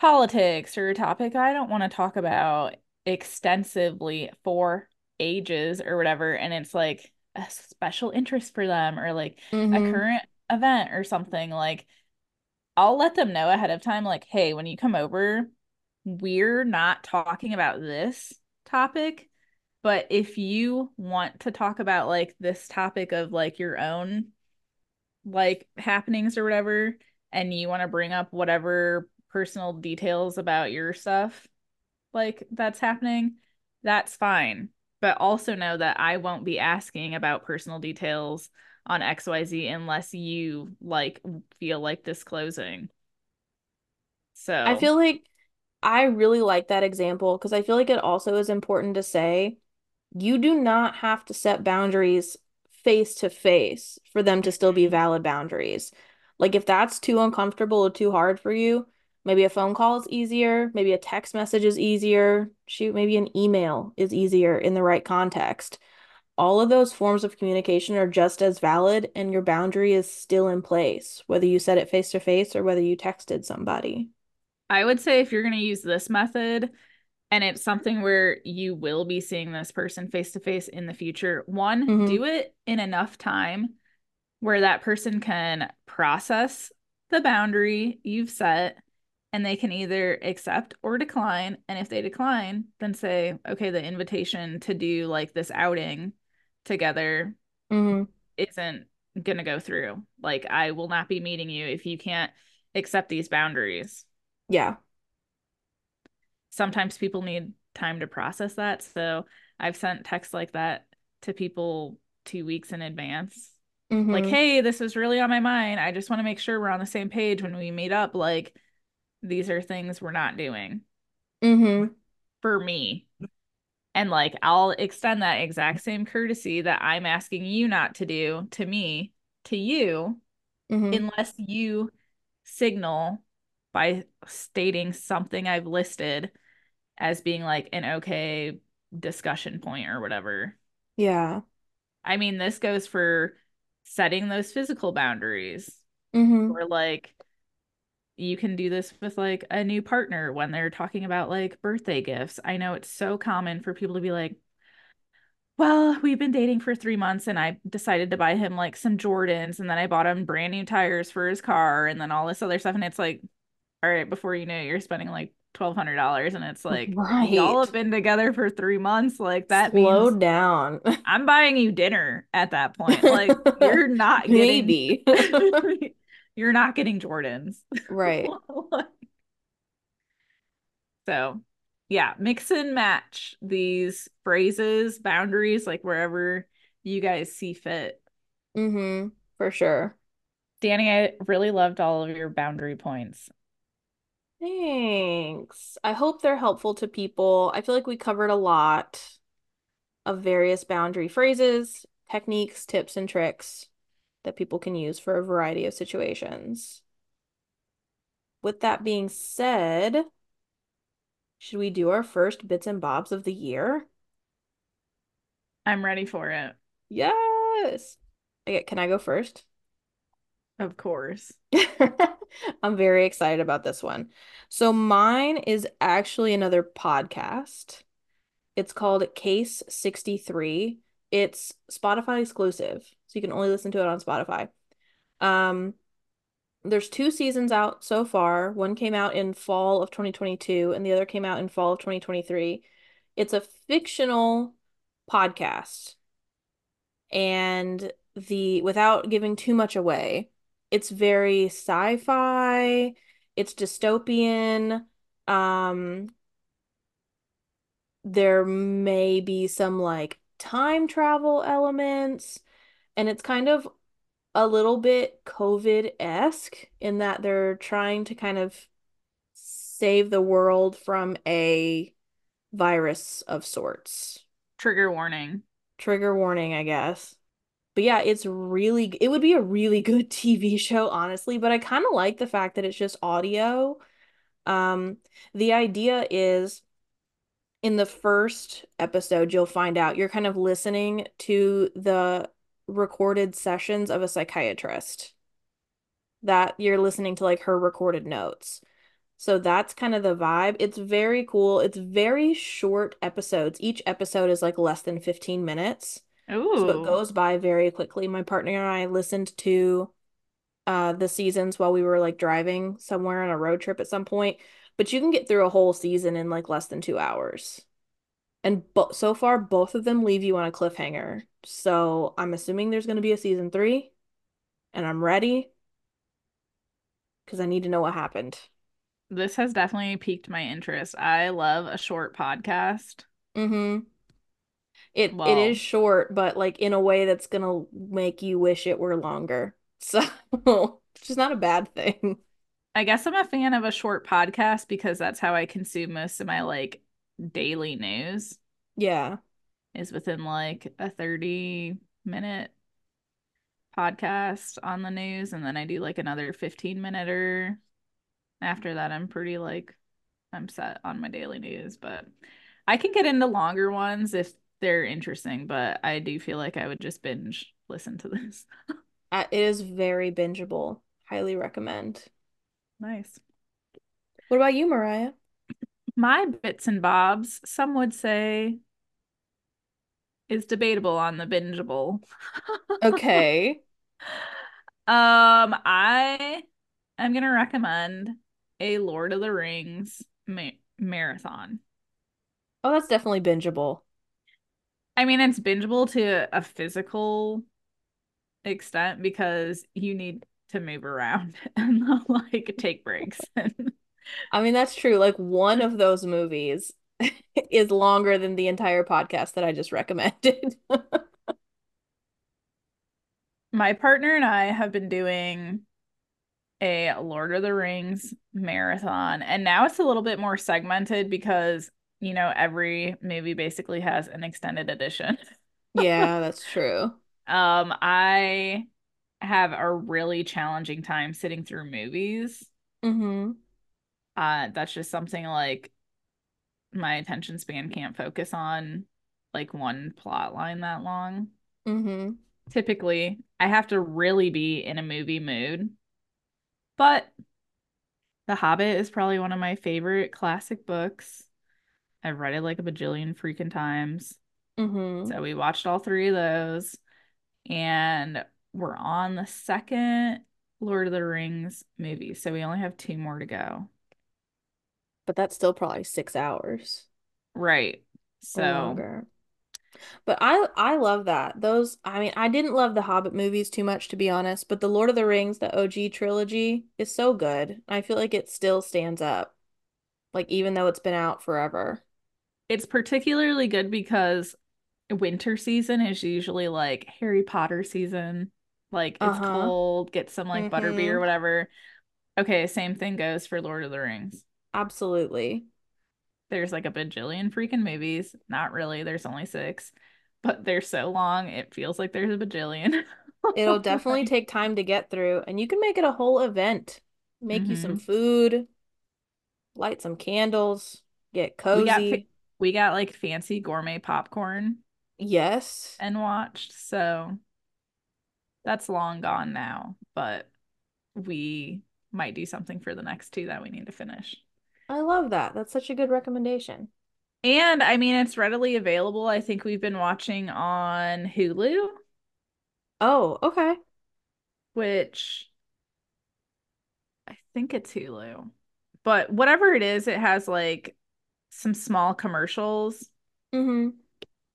politics or a topic I don't want to talk about extensively for ages or whatever. And it's like a special interest for them or like a Mm-hmm. current event or something. Like I'll let them know ahead of time, like, hey, when you come over, we're not talking about this topic. But if you want to talk about like this topic of like your own like happenings or whatever, and you want to bring up whatever personal details about your stuff like that's happening, that's fine. But also know that I won't be asking about personal details on XYZ unless you like feel like disclosing. So I feel like I really like that example because I feel like it also is important to say you do not have to set boundaries face to face for them to still be mm-hmm. valid boundaries. Like if that's too uncomfortable or too hard for you, maybe a phone call is easier, maybe a text message is easier, shoot, maybe an email is easier in the right context. All of those forms of communication are just as valid and your boundary is still in place, whether you said it face to face or whether you texted somebody. I would say if you're going to use this method and it's something where you will be seeing this person face to face in the future, one, Mm-hmm. do it in enough time where that person can process the boundary you've set and they can either accept or decline. And if they decline, then say, okay, the invitation to do like this outing together Mm-hmm. isn't going to go through. Like, I will not be meeting you if you can't accept these boundaries. Yeah. Sometimes people need time to process that. So I've sent texts like that to people two weeks in advance like, Mm-hmm. hey, this is really on my mind. I just want to make sure we're on the same page when we meet up. Like, these are things we're not doing Mm-hmm. for me. And like, I'll extend that exact same courtesy that I'm asking you not to do to me, to you, Mm-hmm. unless you signal by stating something I've listed as being like an okay discussion point or whatever. Yeah. I mean, this goes for setting those physical boundaries. Mm-hmm. or like you can do this with like a new partner when they're talking about like birthday gifts. I know it's so common for people to be like, well, we've been dating for three months and I decided to buy him like some Jordans and then I bought him brand new tires for his car and then all this other stuff. And it's like, all right, before you know it, you're spending like $1,200. And it's like, y'all have been together for three months. Like, that Slow means down. I'm buying you dinner at that point. Like, <laughs> you're not getting, Maybe. <laughs> <laughs> you're not getting Jordans. Right. <laughs> So, yeah, mix and match these phrases, boundaries, like wherever you guys see fit. Mm-hmm. For sure. Dani, I really loved all of your boundary points. Thanks. I hope they're helpful to people. I feel like we covered a lot of various boundary phrases, techniques, tips, and tricks that people can use for a variety of situations. With that being said, Should we do our first bits and bobs of the year? I'm ready for it. Yes. Okay, can I go first? Of course. <laughs> I'm very excited about this one. So mine is actually another podcast. It's called Case 63. It's Spotify exclusive, so you can only listen to it on Spotify. Um, there's two seasons out so far. One came out in fall of 2022 and the other came out in fall of 2023. It's a fictional podcast. And the without giving too much away, it's very sci-fi, it's dystopian. Um there may be some like time travel elements, and it's kind of a little bit COVID-esque in that they're trying to kind of save the world from a virus of sorts. Trigger warning. Trigger warning, I guess. But yeah, it's really, it would be a really <laughs> good TV show, honestly. But I kind of like the fact that it's just audio. Um, the idea is in the first episode, you'll find out you're kind of listening to the recorded sessions of a psychiatrist that you're listening to like her recorded notes. So that's kind of the vibe. It's very cool. It's very short episodes. Each episode is like less than 15 minutes. Ooh. So it goes by very quickly. My partner and I listened to uh the seasons while we were like driving somewhere on a road trip at some point, but you can get through a whole season in like less than 2 hours. And bo so far both of them leave you on a cliffhanger. So I'm assuming there's going to be a season 3 and I'm ready because I need to know what happened. This has definitely piqued my interest. I love a short podcast. Mm-hmm. It Well, it is short, but like in a way that's gonna make you wish it were longer. <laughs> So, which is not a bad thing. I guess I'm a fan of a short podcast because that's how I consume most of my like daily news Yeah. is within like a 30 minute podcast on the news and then I do like another 15 minute or after that I'm pretty like I'm set on my daily news, but I can get into longer ones if they're interesting, but I do feel like I would just binge listen to <laughs> this. It is very bingeable. Highly recommend. Nice. What about you, Mariah? My bits and bobs, some would say, is debatable on the bingeable. Okay. <laughs> Um, I am gonna recommend a Lord of the Rings ma marathon. Oh, that's definitely bingeable. I mean, it's bingeable to a physical extent because you need to move around <laughs> and like take breaks. <laughs> I mean, that's true. Like one of those movies <laughs> is longer than the entire podcast that I just recommended. My partner and I have been doing a Lord of the Rings marathon, and now it's a little bit more segmented because, you know, every movie basically has an extended edition. Yeah, that's true. Um, I have a really challenging time sitting through movies. Mm-hmm. Uh, that's just something like my attention span can't focus on like one plot line that long. Mm-hmm. Typically, I have to really be in a movie mood. But The Hobbit is probably one of my favorite classic books. I've read it like a bajillion freaking times. Mm-hmm. So we watched all three of those, and we're on the second Lord of the Rings movie. So we only have two more to go. But that's still probably six hours Right. So longer. But I I love that. Those I mean, I didn't love the Hobbit movies too much to be honest, but the Lord of the Rings, the OG trilogy is so good. I feel like it still stands up. Like even though it's been out forever. it's particularly good because winter season is usually like Harry Potter season. Like it's Uh-huh. cold, get some like butterbeer or Mm-hmm. whatever. Okay, same thing goes for Lord of the Rings. Absolutely. There's like a bajillion freaking movies. Not really, there's only six, but they're so long, it feels like there's a bajillion. It'll <laughs> definitely take time to get through, and you can make it a whole event. Make you some mhm. food, light some candles. get We got cozy. fa- we got like fancy gourmet popcorn yes. and watched, so that's long gone now, but we might do something for the next two that we need to finish. I love that. That's such a good recommendation. And I mean, it's readily available. I think we've been watching on Hulu, Oh, okay. which I think it's Hulu. But whatever it is, it has like some small commercials. Mm-hmm.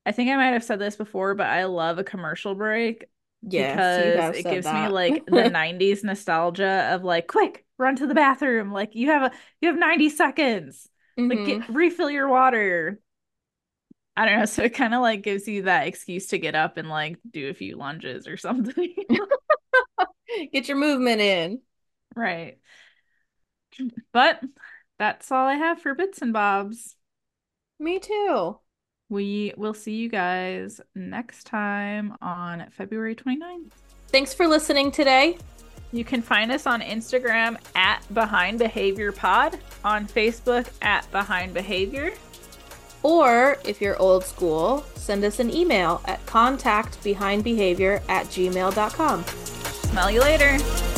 I think I might have said this before, but I love a commercial break You because it gives me like the <laughs> 90s nostalgia of like, quick, run to the bathroom. Like you have a you have 90 seconds. Like Mhm. get refill your water. I don't know. So it kind of like gives you that excuse to get up and like do a few lunges or something. <laughs> Get your movement in. Right. But that's all I have for bits and bobs. Me too. We will see you guys next time on February 29th. Thanks for listening today. You can find us on Instagram at Behind Behavior Pod, on Facebook at Behind Behavior. Or if you're old school, send us an email at contactbehindbehavior at gmail.com. Smell you later.